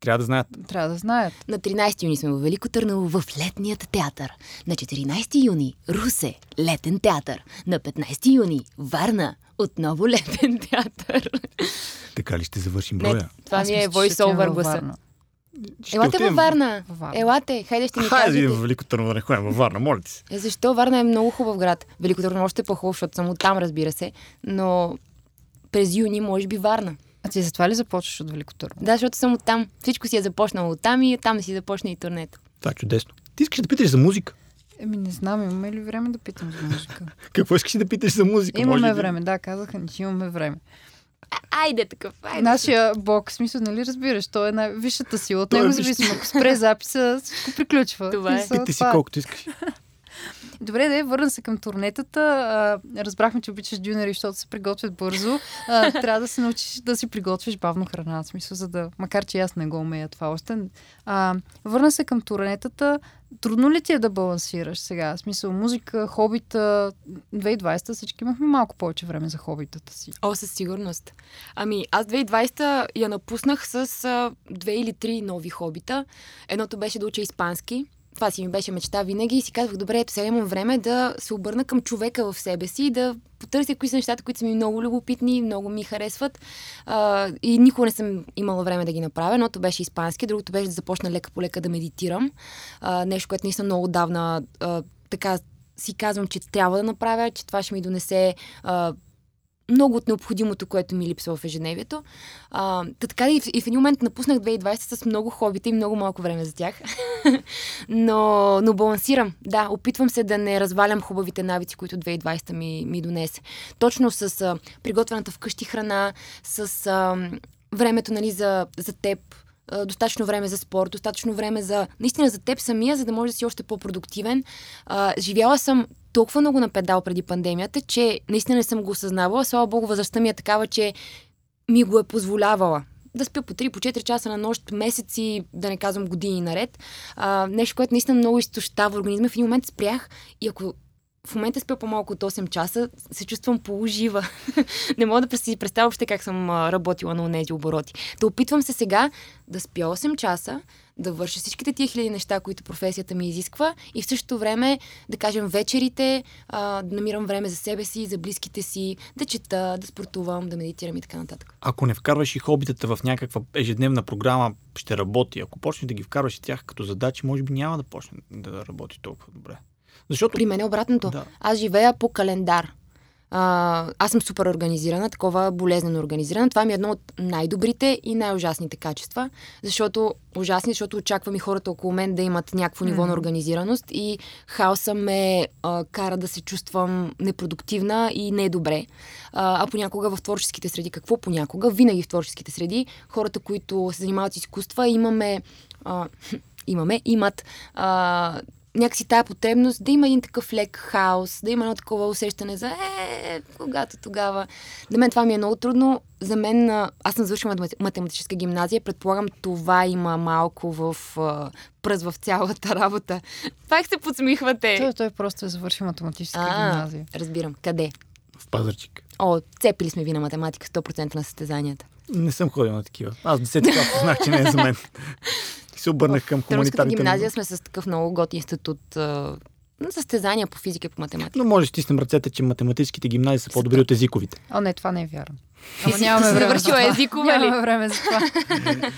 Трябва да знаят. Трябва да знаят. На 13 юни сме в Велико Търново в летният театър. На 14 юни Русе, летен театър. На 15 юни Варна, отново летен театър. Така ли ще завършим Не, броя? това Аз ми е във гласа. Ще Елате отидем във Варна. Варна. Елате, хайде ще ни Хайде кажете. идем в Велико Търново, да не ходим във Варна, моля ти се. Е, защо? Варна е много хубав град. Велико Търново още е по-хубав, защото съм оттам, разбира се. Но през юни, може би Варна. А ти затова ли започваш от Велико Търново? Да, защото съм оттам. Всичко си е започнало оттам и оттам да си започне и турнето. Това е чудесно. Ти искаш да питаш за музика. Еми не знам, имаме ли време да питам за музика? <laughs> Какво искаш да питаш за музика? имаме Може време, да, казаха ни, че имаме време. А, айде такъв, айде. Нашия бог, в смисъл, нали разбираш, той е най-висшата сила. От Той е него висшата зависи. Ако спре записа, всичко приключва. <laughs> Това е. Смисъл, Питай си колкото искаш. <laughs> Добре, да, върна се към турнетата. А, разбрахме, че обичаш дюнери, защото се приготвят бързо. А, <laughs> трябва да се научиш да си приготвиш бавно храна, в смисъл, за да, макар че аз не го умея това още. А, върна се към турнетата. Трудно ли ти е да балансираш сега? В смисъл, музика, хобита, 2020 всички имахме малко повече време за хобитата си. О, със сигурност. Ами, аз 2020 я напуснах с а, две или три нови хобита. Едното беше да уча испански. Това си ми беше мечта винаги и си казвах, добре, ето сега имам време да се обърна към човека в себе си и да потърся кои са нещата, които са ми много любопитни, много ми харесват. А, и никога не съм имала време да ги направя. Едното беше испански, другото беше да започна лека по лека да медитирам. А, нещо, което наистина много отдавна така си казвам, че трябва да направя, че това ще ми донесе а, много от необходимото, което ми липсва в ежедневието. Та така и в, и в един момент напуснах 2020 с много хобита и много малко време за тях. <laughs> но, но балансирам. Да, опитвам се да не развалям хубавите навици, които 2020 ми, ми донесе. Точно с а, приготвената вкъщи храна, с а, времето нали, за, за теб, достатъчно време за спорт, достатъчно време за наистина за теб самия, за да можеш да си още по-продуктивен. А, живяла съм толкова много на педал преди пандемията, че наистина не съм го осъзнавала. Слава Богу, възрастта ми е такава, че ми го е позволявала. Да спя по 3, по 4 часа на нощ, месеци, да не казвам години наред. А, нещо, което наистина много изтощава организма. В един момент спрях и ако в момента спя по-малко от 8 часа, се чувствам полужива. <laughs> не мога да си представя въобще как съм работила на тези обороти. Да опитвам се сега да спя 8 часа, да върша всичките тия хиляди неща, които професията ми изисква и в същото време, да кажем, вечерите, а, да намирам време за себе си, за близките си, да чета, да спортувам, да медитирам и така нататък. Ако не вкарваш и хобитата в някаква ежедневна програма, ще работи. Ако почнеш да ги вкарваш и тях като задачи, може би няма да почне да работи толкова добре. Защото При мен е обратното. Да. Аз живея по календар. А, аз съм супер организирана, такова болезнено организирана. Това ми е едно от най-добрите и най-ужасните качества, защото ужасни, защото очаквам и хората около мен да имат някакво ниво на организираност и хаоса ме а, кара да се чувствам непродуктивна и недобре. А, а понякога в творческите среди, какво понякога? Винаги в творческите среди, хората, които се занимават с изкуства, имаме, а, <laughs> имаме, имат а, някакси тая потребност да има един такъв лек хаос, да има едно такова усещане за е, когато тогава. За мен това ми е много трудно. За мен, аз съм завършила математическа гимназия, предполагам това има малко в пръз в цялата работа. <laughs> Пак се подсмихвате. Той, той просто е завършил математическа а, гимназия. Разбирам. Къде? В Пазарчик. О, цепили сме ви на математика 100% на състезанията. Не съм ходил на такива. Аз 10 клас познах, че не е за мен. <laughs> Се обърнах към хуманитарните. В гимназия сме с такъв много год институт на състезания по физика и по математика. Но може да стиснем ръцете, че математическите гимназии са по-добри от езиковите. О, не, това не е вярно. Ама нямаме време за това. езикова ли? Нямаме време за това. <laughs>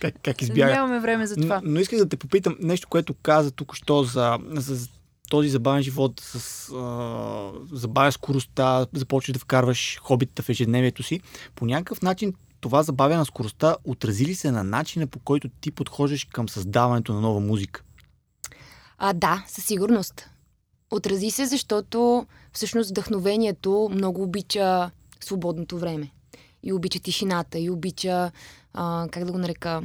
как, как избяга? Нямаме време за това. Но, но исках да те попитам нещо, което каза тук що за, за този забавен живот, с а, забавя скоростта, започваш да вкарваш хобитата в ежедневието си. По някакъв начин това забавя на скоростта отрази ли се на начина по който ти подхождаш към създаването на нова музика? А, да, със сигурност. Отрази се, защото всъщност вдъхновението много обича свободното време. И обича тишината, и обича, а, как да го нарека,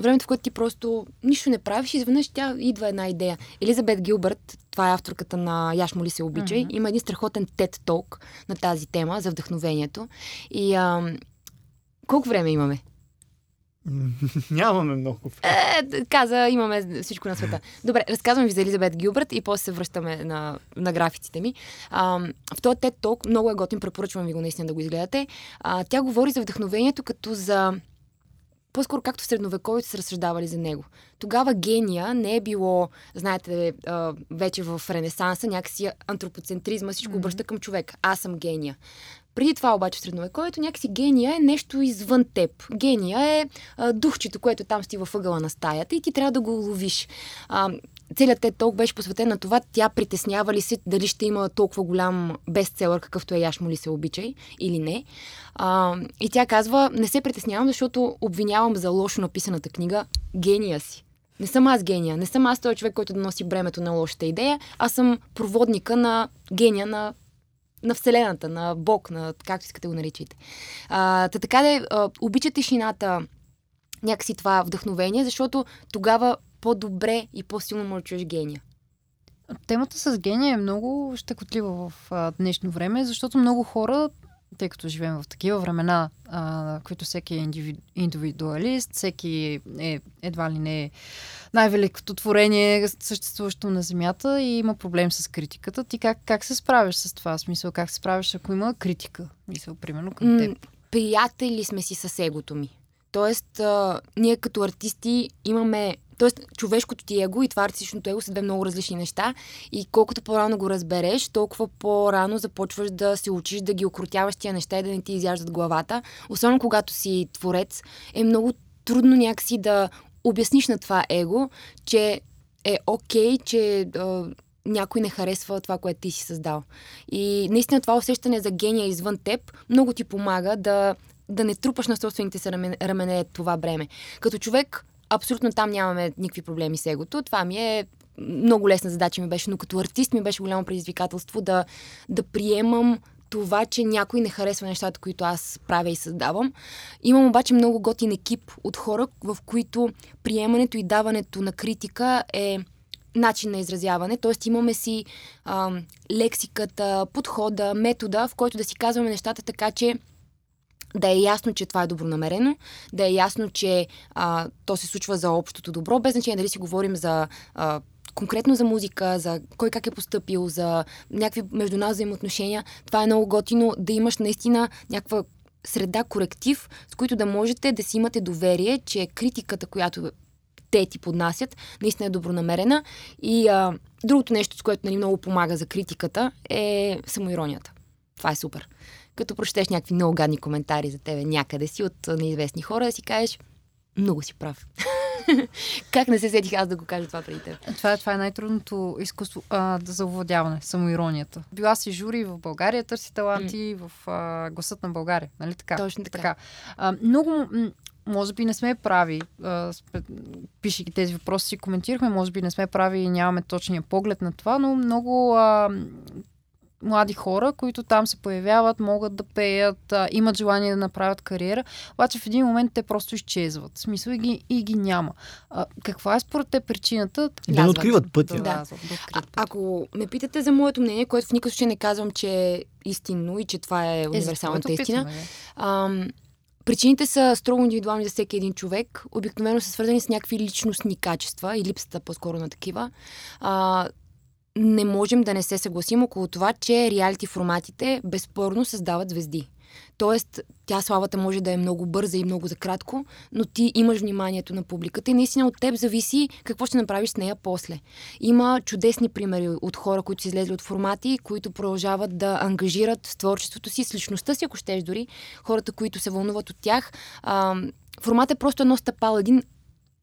времето, в което ти просто нищо не правиш, изведнъж тя идва една идея. Елизабет Гилбърт, това е авторката на Яш моли се обичай, mm-hmm. има един страхотен TED Talk на тази тема за вдъхновението. И а, колко време имаме? <laughs> Нямаме много. Е, каза, имаме всичко на света. Добре, разказвам ви за Елизабет Гилбърт и после се връщаме на, на графиците ми. А, в този TED Talk, много е готин, препоръчвам ви го наистина да го изгледате. А, тя говори за вдъхновението като за по-скоро както в средновековието се разсъждавали за него. Тогава гения не е било, знаете, вече в Ренесанса, някакси антропоцентризма, всичко mm-hmm. обръща към човек. Аз съм гения. Преди това обаче в средновековието някакси гения е нещо извън теб. Гения е а, духчето, което там сти във ъгъла на стаята и ти трябва да го уловиш. А, целият тет толк беше посветен на това, тя притеснява ли се дали ще има толкова голям бестселър, какъвто е Яш му ли се обичай или не. А, и тя казва, не се притеснявам, защото обвинявам за лошо написаната книга гения си. Не съм аз гения, не съм аз този човек, който да носи бремето на лошата идея, аз съм проводника на гения на на Вселената, на Бог, на както искате го наричайте. А, та така да обича тишината, някакси това вдъхновение, защото тогава по-добре и по-силно може чуеш гения. Темата с гения е много щекотлива в а, днешно време, защото много хора, тъй като живеем в такива времена, а, които всеки е индивидуалист, всеки е едва ли не е най-великото творение, съществуващо на Земята и има проблем с критиката. Ти как, как се справяш с това? Смисъл, как се справяш, ако има критика? Мисъл, примерно към теб. Приятели сме си с егото ми. Тоест, а, ние като артисти имаме Тоест, човешкото ти его и това артистичното его са две много различни неща. И колкото по-рано го разбереш, толкова по-рано започваш да се учиш да ги окрутяваш тия неща и да не ти изяждат главата. Особено когато си творец, е много трудно някакси да обясниш на това его, че е окей, okay, че някой не харесва това, което ти си създал. И наистина това усещане за гения извън теб много ти помага да, да не трупаш на собствените си рамене, рамене това бреме. Като човек, абсолютно там нямаме никакви проблеми с егото. Това ми е много лесна задача ми беше, но като артист ми беше голямо предизвикателство да, да приемам това, че някой не харесва нещата, които аз правя и създавам. Имам обаче много готин екип от хора, в които приемането и даването на критика е начин на изразяване. Тоест имаме си а, лексиката, подхода, метода, в който да си казваме нещата така, че да е ясно, че това е добронамерено, да е ясно, че а, то се случва за общото добро, без значение дали си говорим за а, конкретно за музика, за кой как е поступил, за някакви между нас взаимоотношения, това е много готино да имаш наистина някаква среда, коректив, с които да можете да си имате доверие, че критиката, която те ти поднасят, наистина е добронамерена. И а, другото нещо, с което нали, много помага за критиката, е самоиронията. Това е супер. Като прочетеш някакви много гадни коментари за тебе някъде си от неизвестни хора, да си кажеш, много си прав. <laughs> как не се сетих аз да го кажа това преди теб? Това, това е най-трудното изкуство а, за овладяване, самоиронията. Била си жури в България, търси таланти mm. в а, гласът на България. Нали така? Точно така. така. А, много, може би не сме прави, пишейки тези въпроси, си коментирахме, може би не сме прави и нямаме точния поглед на това, но много а, млади хора, които там се появяват, могат да пеят, а, имат желание да направят кариера, обаче в един момент те просто изчезват. В смисъл и ги, и ги няма. А, каква е според те причината? Да не откриват пътя. Да, Да. А, ако ме питате за моето мнение, което в никакъв случай не казвам, че е истинно и че това е Е, универсалната твоето истина, питаме. Ам, причините са строго индивидуални за всеки един човек. Обикновено са свързани с някакви личностни качества и липсата по-скоро на такива. А, не можем да не се съгласим около това, че реалити форматите безспорно създават звезди. Тоест, тя славата може да е много бърза и много за кратко, но ти имаш вниманието на публиката и наистина от теб зависи какво ще направиш с нея после. Има чудесни примери от хора, които са излезли от формати, които продължават да ангажират с творчеството си, с личността си, ако щеш дори, хората, които се вълнуват от тях. А, формат е просто едно стъпало, един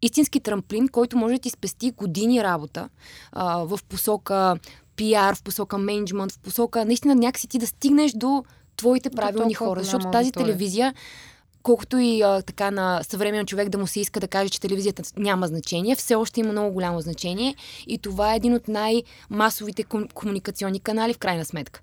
истински трамплин, който може да ти спести години работа а, в посока пиар, в посока менеджмент, в посока наистина някакси ти да стигнеш до твоите До правилни толкова хора. Защото тази аудитория. телевизия, колкото и а, така на съвременен човек да му се иска да каже, че телевизията няма значение, все още има много голямо значение и това е един от най-масовите ком- комуникационни канали в крайна сметка.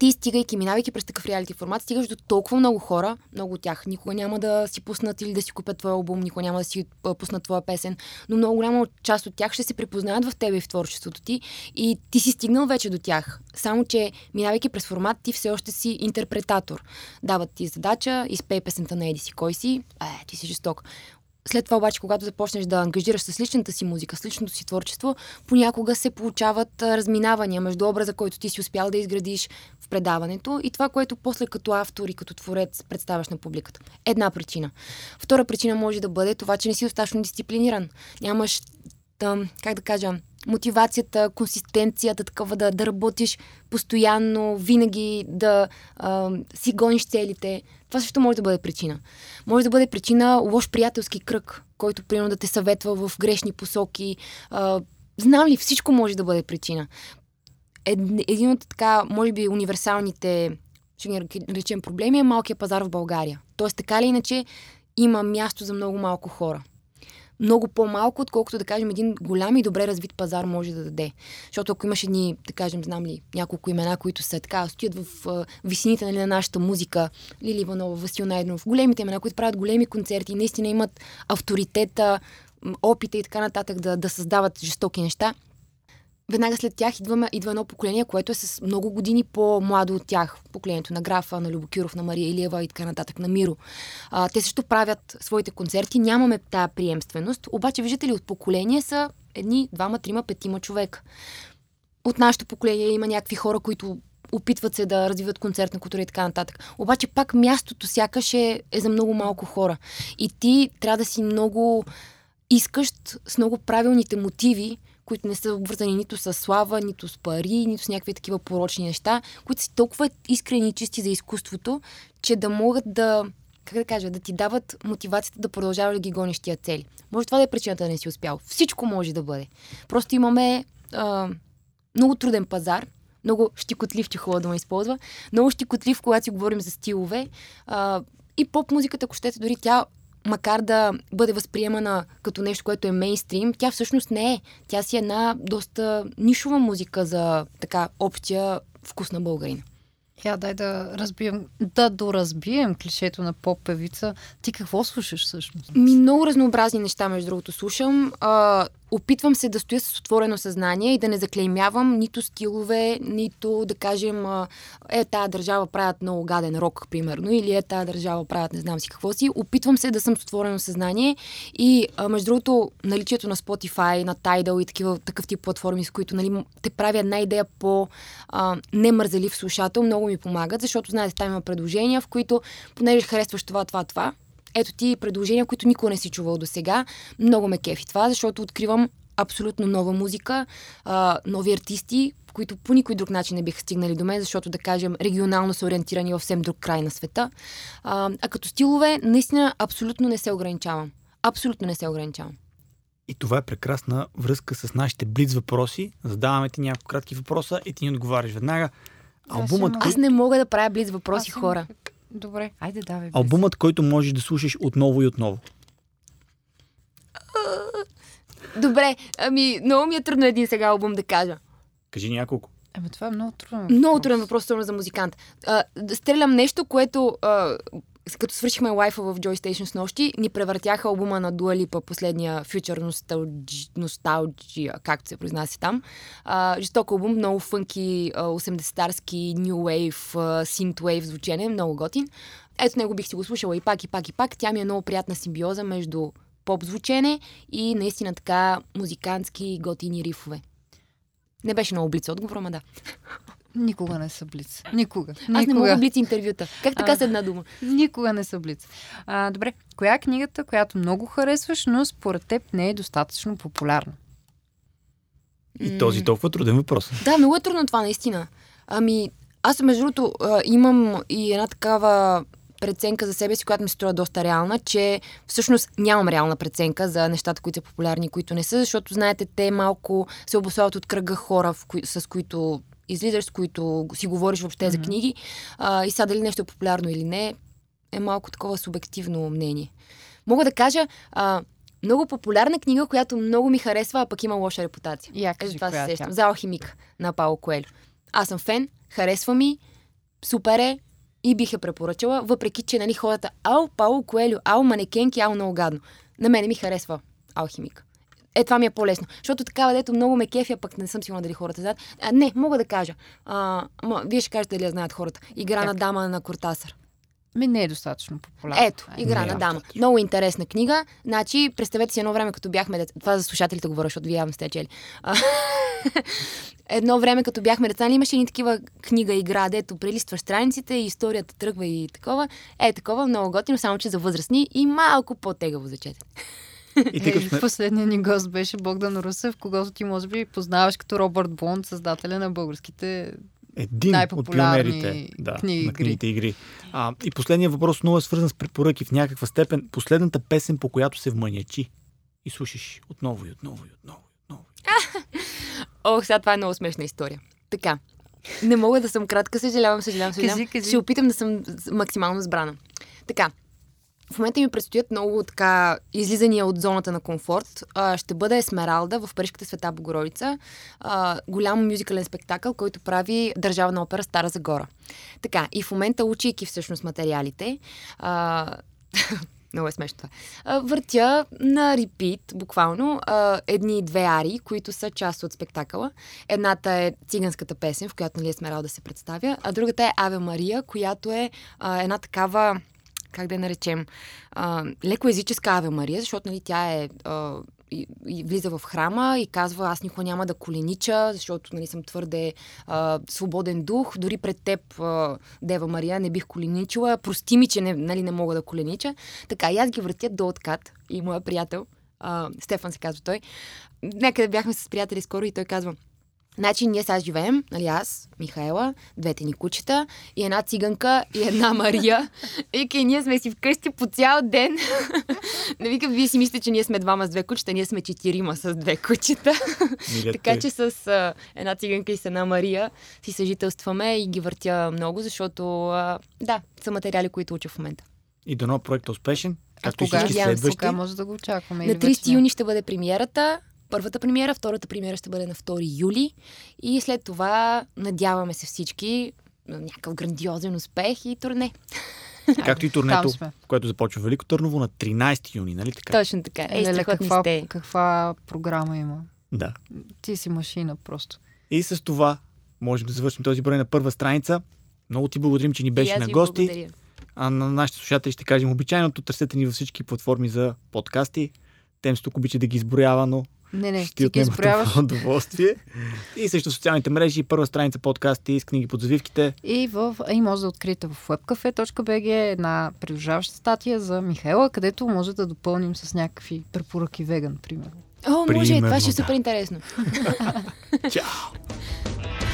Ти стигайки, минавайки през такъв реалити формат, стигаш до толкова много хора, много от тях никога няма да си пуснат или да си купят твоя албум, никога няма да си пуснат твоя песен, но много голяма част от тях ще се припознаят в тебе и в творчеството ти и ти си стигнал вече до тях. Само, че минавайки през формат, ти все още си интерпретатор. Дават ти задача, изпей песента на Еди си, кой си, е, ти си жесток. След това обаче, когато започнеш да ангажираш с личната си музика, с личното си творчество, понякога се получават разминавания между образа, който ти си успял да изградиш в предаването и това, което после като автор и като творец представяш на публиката. Една причина. Втора причина може да бъде това, че не си достатъчно дисциплиниран. Нямаш, как да кажа, мотивацията, консистенцията, такава да, да работиш постоянно, винаги да а, си гониш целите. Това също може да бъде причина. Може да бъде причина лош приятелски кръг, който примерно да те съветва в грешни посоки. А, знам ли, всичко може да бъде причина. Ед, един от така, може би, универсалните, ще ги речем, проблеми е малкият пазар в България. Тоест, така или иначе, има място за много малко хора много по-малко, отколкото да кажем един голям и добре развит пазар може да даде. Защото ако имаш едни, да кажем, знам ли, няколко имена, които са така, стоят в а, висините нали, на нашата музика, Лили Иванова, Васил Найденов, големите имена, които правят големи концерти наистина имат авторитета, опита и така нататък да, да създават жестоки неща, веднага след тях идваме, идва едно поколение, което е с много години по-младо от тях. Поколението на Графа, на Любокиров, на Мария Илиева и така нататък, на Миро. А, те също правят своите концерти, нямаме тая приемственост, обаче виждате ли от поколение са едни, двама, трима, петима човека. От нашето поколение има някакви хора, които опитват се да развиват концертна култура и така нататък. Обаче пак мястото сякаш е, е за много малко хора. И ти трябва да си много искащ с много правилните мотиви, които не са обвързани нито с слава, нито с пари, нито с някакви такива порочни неща, които са толкова искрени и чисти за изкуството, че да могат да, как да кажа, да ти дават мотивацията да продължаваш да ги гониш тия цели. Може това да е причината да не си успял. Всичко може да бъде. Просто имаме а, много труден пазар, много щикотлив, че хубаво да ме използва, много щикотлив, когато си говорим за стилове. А, и поп-музиката, ако щете, дори тя макар да бъде възприемана като нещо, което е мейнстрим, тя всъщност не е. Тя си е една доста нишова музика за така общия вкус на българина. Я, дай да разбием, да доразбием клишето на поп-певица. Ти какво слушаш всъщност? Ми много разнообразни неща, между другото, слушам. А, опитвам се да стоя с отворено съзнание и да не заклеймявам нито стилове, нито да кажем, е, тая държава правят много гаден рок, примерно, или е, тая държава правят не знам си какво си. Опитвам се да съм с отворено съзнание и, а, между другото, наличието на Spotify, на Tidal и такива, такъв тип платформи, с които нали, те прави една идея по а, немързелив слушател, много ми помагат, защото, знаете, там има предложения, в които, понеже харесваш това, това, това, ето ти предложения, които никога не си чувал до сега. Много ме кефи това, защото откривам абсолютно нова музика, а, нови артисти, които по никой друг начин не биха стигнали до мен, защото, да кажем, регионално са ориентирани в съвсем друг край на света. А, а като стилове, наистина, абсолютно не се ограничавам. Абсолютно не се ограничавам. И това е прекрасна връзка с нашите блиц въпроси. Задаваме ти няколко кратки въпроса и ти ни отговаряш веднага. Албумът. Аз не мога да правя близ въпроси хора. Добре, айде давай. без. Албумът, който можеш да слушаш отново и отново. Добре, ами много ми е трудно един сега албум да кажа. Кажи няколко. Ами това е много трудно. въпрос. Много труден въпрос, особено за музикант. А, стрелям нещо, което а, като свършихме лайфа в Joy Station с нощи, ни превъртяха албума на Dua Lipa, последния Future Nostalgia, Nostalgia както се произнася там. А, жесток албум, много фънки, а, 80-тарски, New Wave, Synth Wave звучене, много готин. Ето него бих си го слушала и пак, и пак, и пак. Тя ми е много приятна симбиоза между поп звучене и наистина така музикантски готини рифове. Не беше много блиц отговор, ама да. <laughs> Никога не са блиц. Никога. Аз не Никога. мога блиц интервюта. Как така А. с една дума? Никога не са блиц. А, добре, коя е книгата, която много харесваш, но според теб не е достатъчно популярна? И този толкова труден въпрос. Да, много е трудно това, наистина. Ами, аз между другото имам и една такава преценка за себе си, която ми се струва доста реална, че всъщност нямам реална преценка за нещата, които са популярни които не са, защото, знаете, те малко се обославят от кръга хора, кои, с които излизаш, с които си говориш въобще mm-hmm. за книги. А, и сега дали нещо е популярно или не, е малко такова субективно мнение. Мога да кажа, а, много популярна книга, която много ми харесва, а пък има лоша репутация. Я кажи, това се е сещам. За алхимик на Пауло Коелю. Аз съм фен, харесва ми, супер е и бих я препоръчала, въпреки че нали, хората ау, Пауло Коелю, ау, манекенки, ау, много гадно. На мене ми харесва алхимик. Е, това ми е по-лесно. Защото такава, дето много ме кефя, пък не съм сигурна дали хората знаят. А, не, мога да кажа. А, ма, вие ще кажете дали я знаят хората. Игра Как? на дама на Кортасър. Ми не е достатъчно популярна. Ето, игра Не, на аз дама. Много интересна книга. Значи, представете си едно време, като бяхме деца. Това за слушателите говоря, защото вие явно сте чели. <laughs> Едно време, като бяхме деца, нали имаше ни такива книга игра, дето прелистваш страниците и историята тръгва и такова. Е, такова много готино, само че за възрастни и малко по-тегаво за четене. И тъй Е, сме... Последният ни гост беше Богдан Русев, когато ти може би познаваш като Робърт Блонд, създателя на българските един от пионерите да, книги, на игри. книгите игри. А, и последният въпрос много е свързан с препоръки в някаква степен. Последната песен, по която се вманячи и слушаш отново и отново и отново и отново. <laughs> Ох, сега това е много смешна история. Така. Не мога да съм кратка, съжалявам, съжалявам, съжалявам. Кажи, кажи. Ще опитам да съм максимално сбрана. Така. В момента ми предстоят много така излизания от зоната на комфорт. А, ще бъде Есмералда в Парижката света Богородица. А, голям мюзикален спектакъл, който прави Държавна опера Стара Загора. Така, и в момента, учейки всъщност материалите, а, <laughs> много е смешно това. Въртя на репит, буквално, а, едни-две арии, които са част от спектакъла. Едната е циганската песен, в която нали Есмералда се представя, а другата е Аве Мария, която е една такава как да я наречем, а, леко езическа Аве Мария, защото нали, тя е а, и, и влиза в храма и казва, аз никога няма да коленича, защото нали, съм твърде а, свободен дух, дори пред теб, а, Дева Мария, не бих коленичила, прости ми, че не, нали, не мога да коленича. Така, и аз ги въртя до откат и моя приятел, а, Стефан се казва той, някъде бяхме с приятели скоро и той казва, Значи ние сега живеем, нали аз, Михаела, двете ни кучета и една циганка и една <laughs> Мария. Вика, и ние сме си вкъщи по цял ден. <laughs> Не вика, вие си мислите, че ние сме двама с две кучета, ние сме четирима с две кучета. <laughs> Така че с а, една циганка и с една Мария си съжителстваме и ги въртя много, защото а, да, са материали, които уча в момента. И дано проект е успешен, А както и кога, всички следващи. кога може да го очакваме? На или вече 30 не? юни ще бъде премиерата. Първата премиера, втората премиера ще бъде на 2 юли. И след това надяваме се всички на някакъв грандиозен успех и турне. <laughs> Както и турнето, което започва Велико Търново на 13 юни, нали така? Точно така. Ей, Леле, страхотни каква, сте. каква програма има? Да. Ти си машина просто. И с това можем да завършим този брой на първа страница. Много ти благодарим, че ни беше на гости. благодаря. А на нашите слушатели ще кажем обичайното. Търсете ни във всички платформи за подкасти. Темс тук обича да ги изброява, но Не, не, ще ти отнема това удоволствие. и също социалните мрежи, първа страница подкасти с книги под завивките. И, в, и може да откриете в webcafe.bg една придружаваща статия за Михайла, където може да допълним с някакви препоръки веган, примерно. О, може, Примерно, това ще е да. супер интересно. <laughs> Чао! <laughs>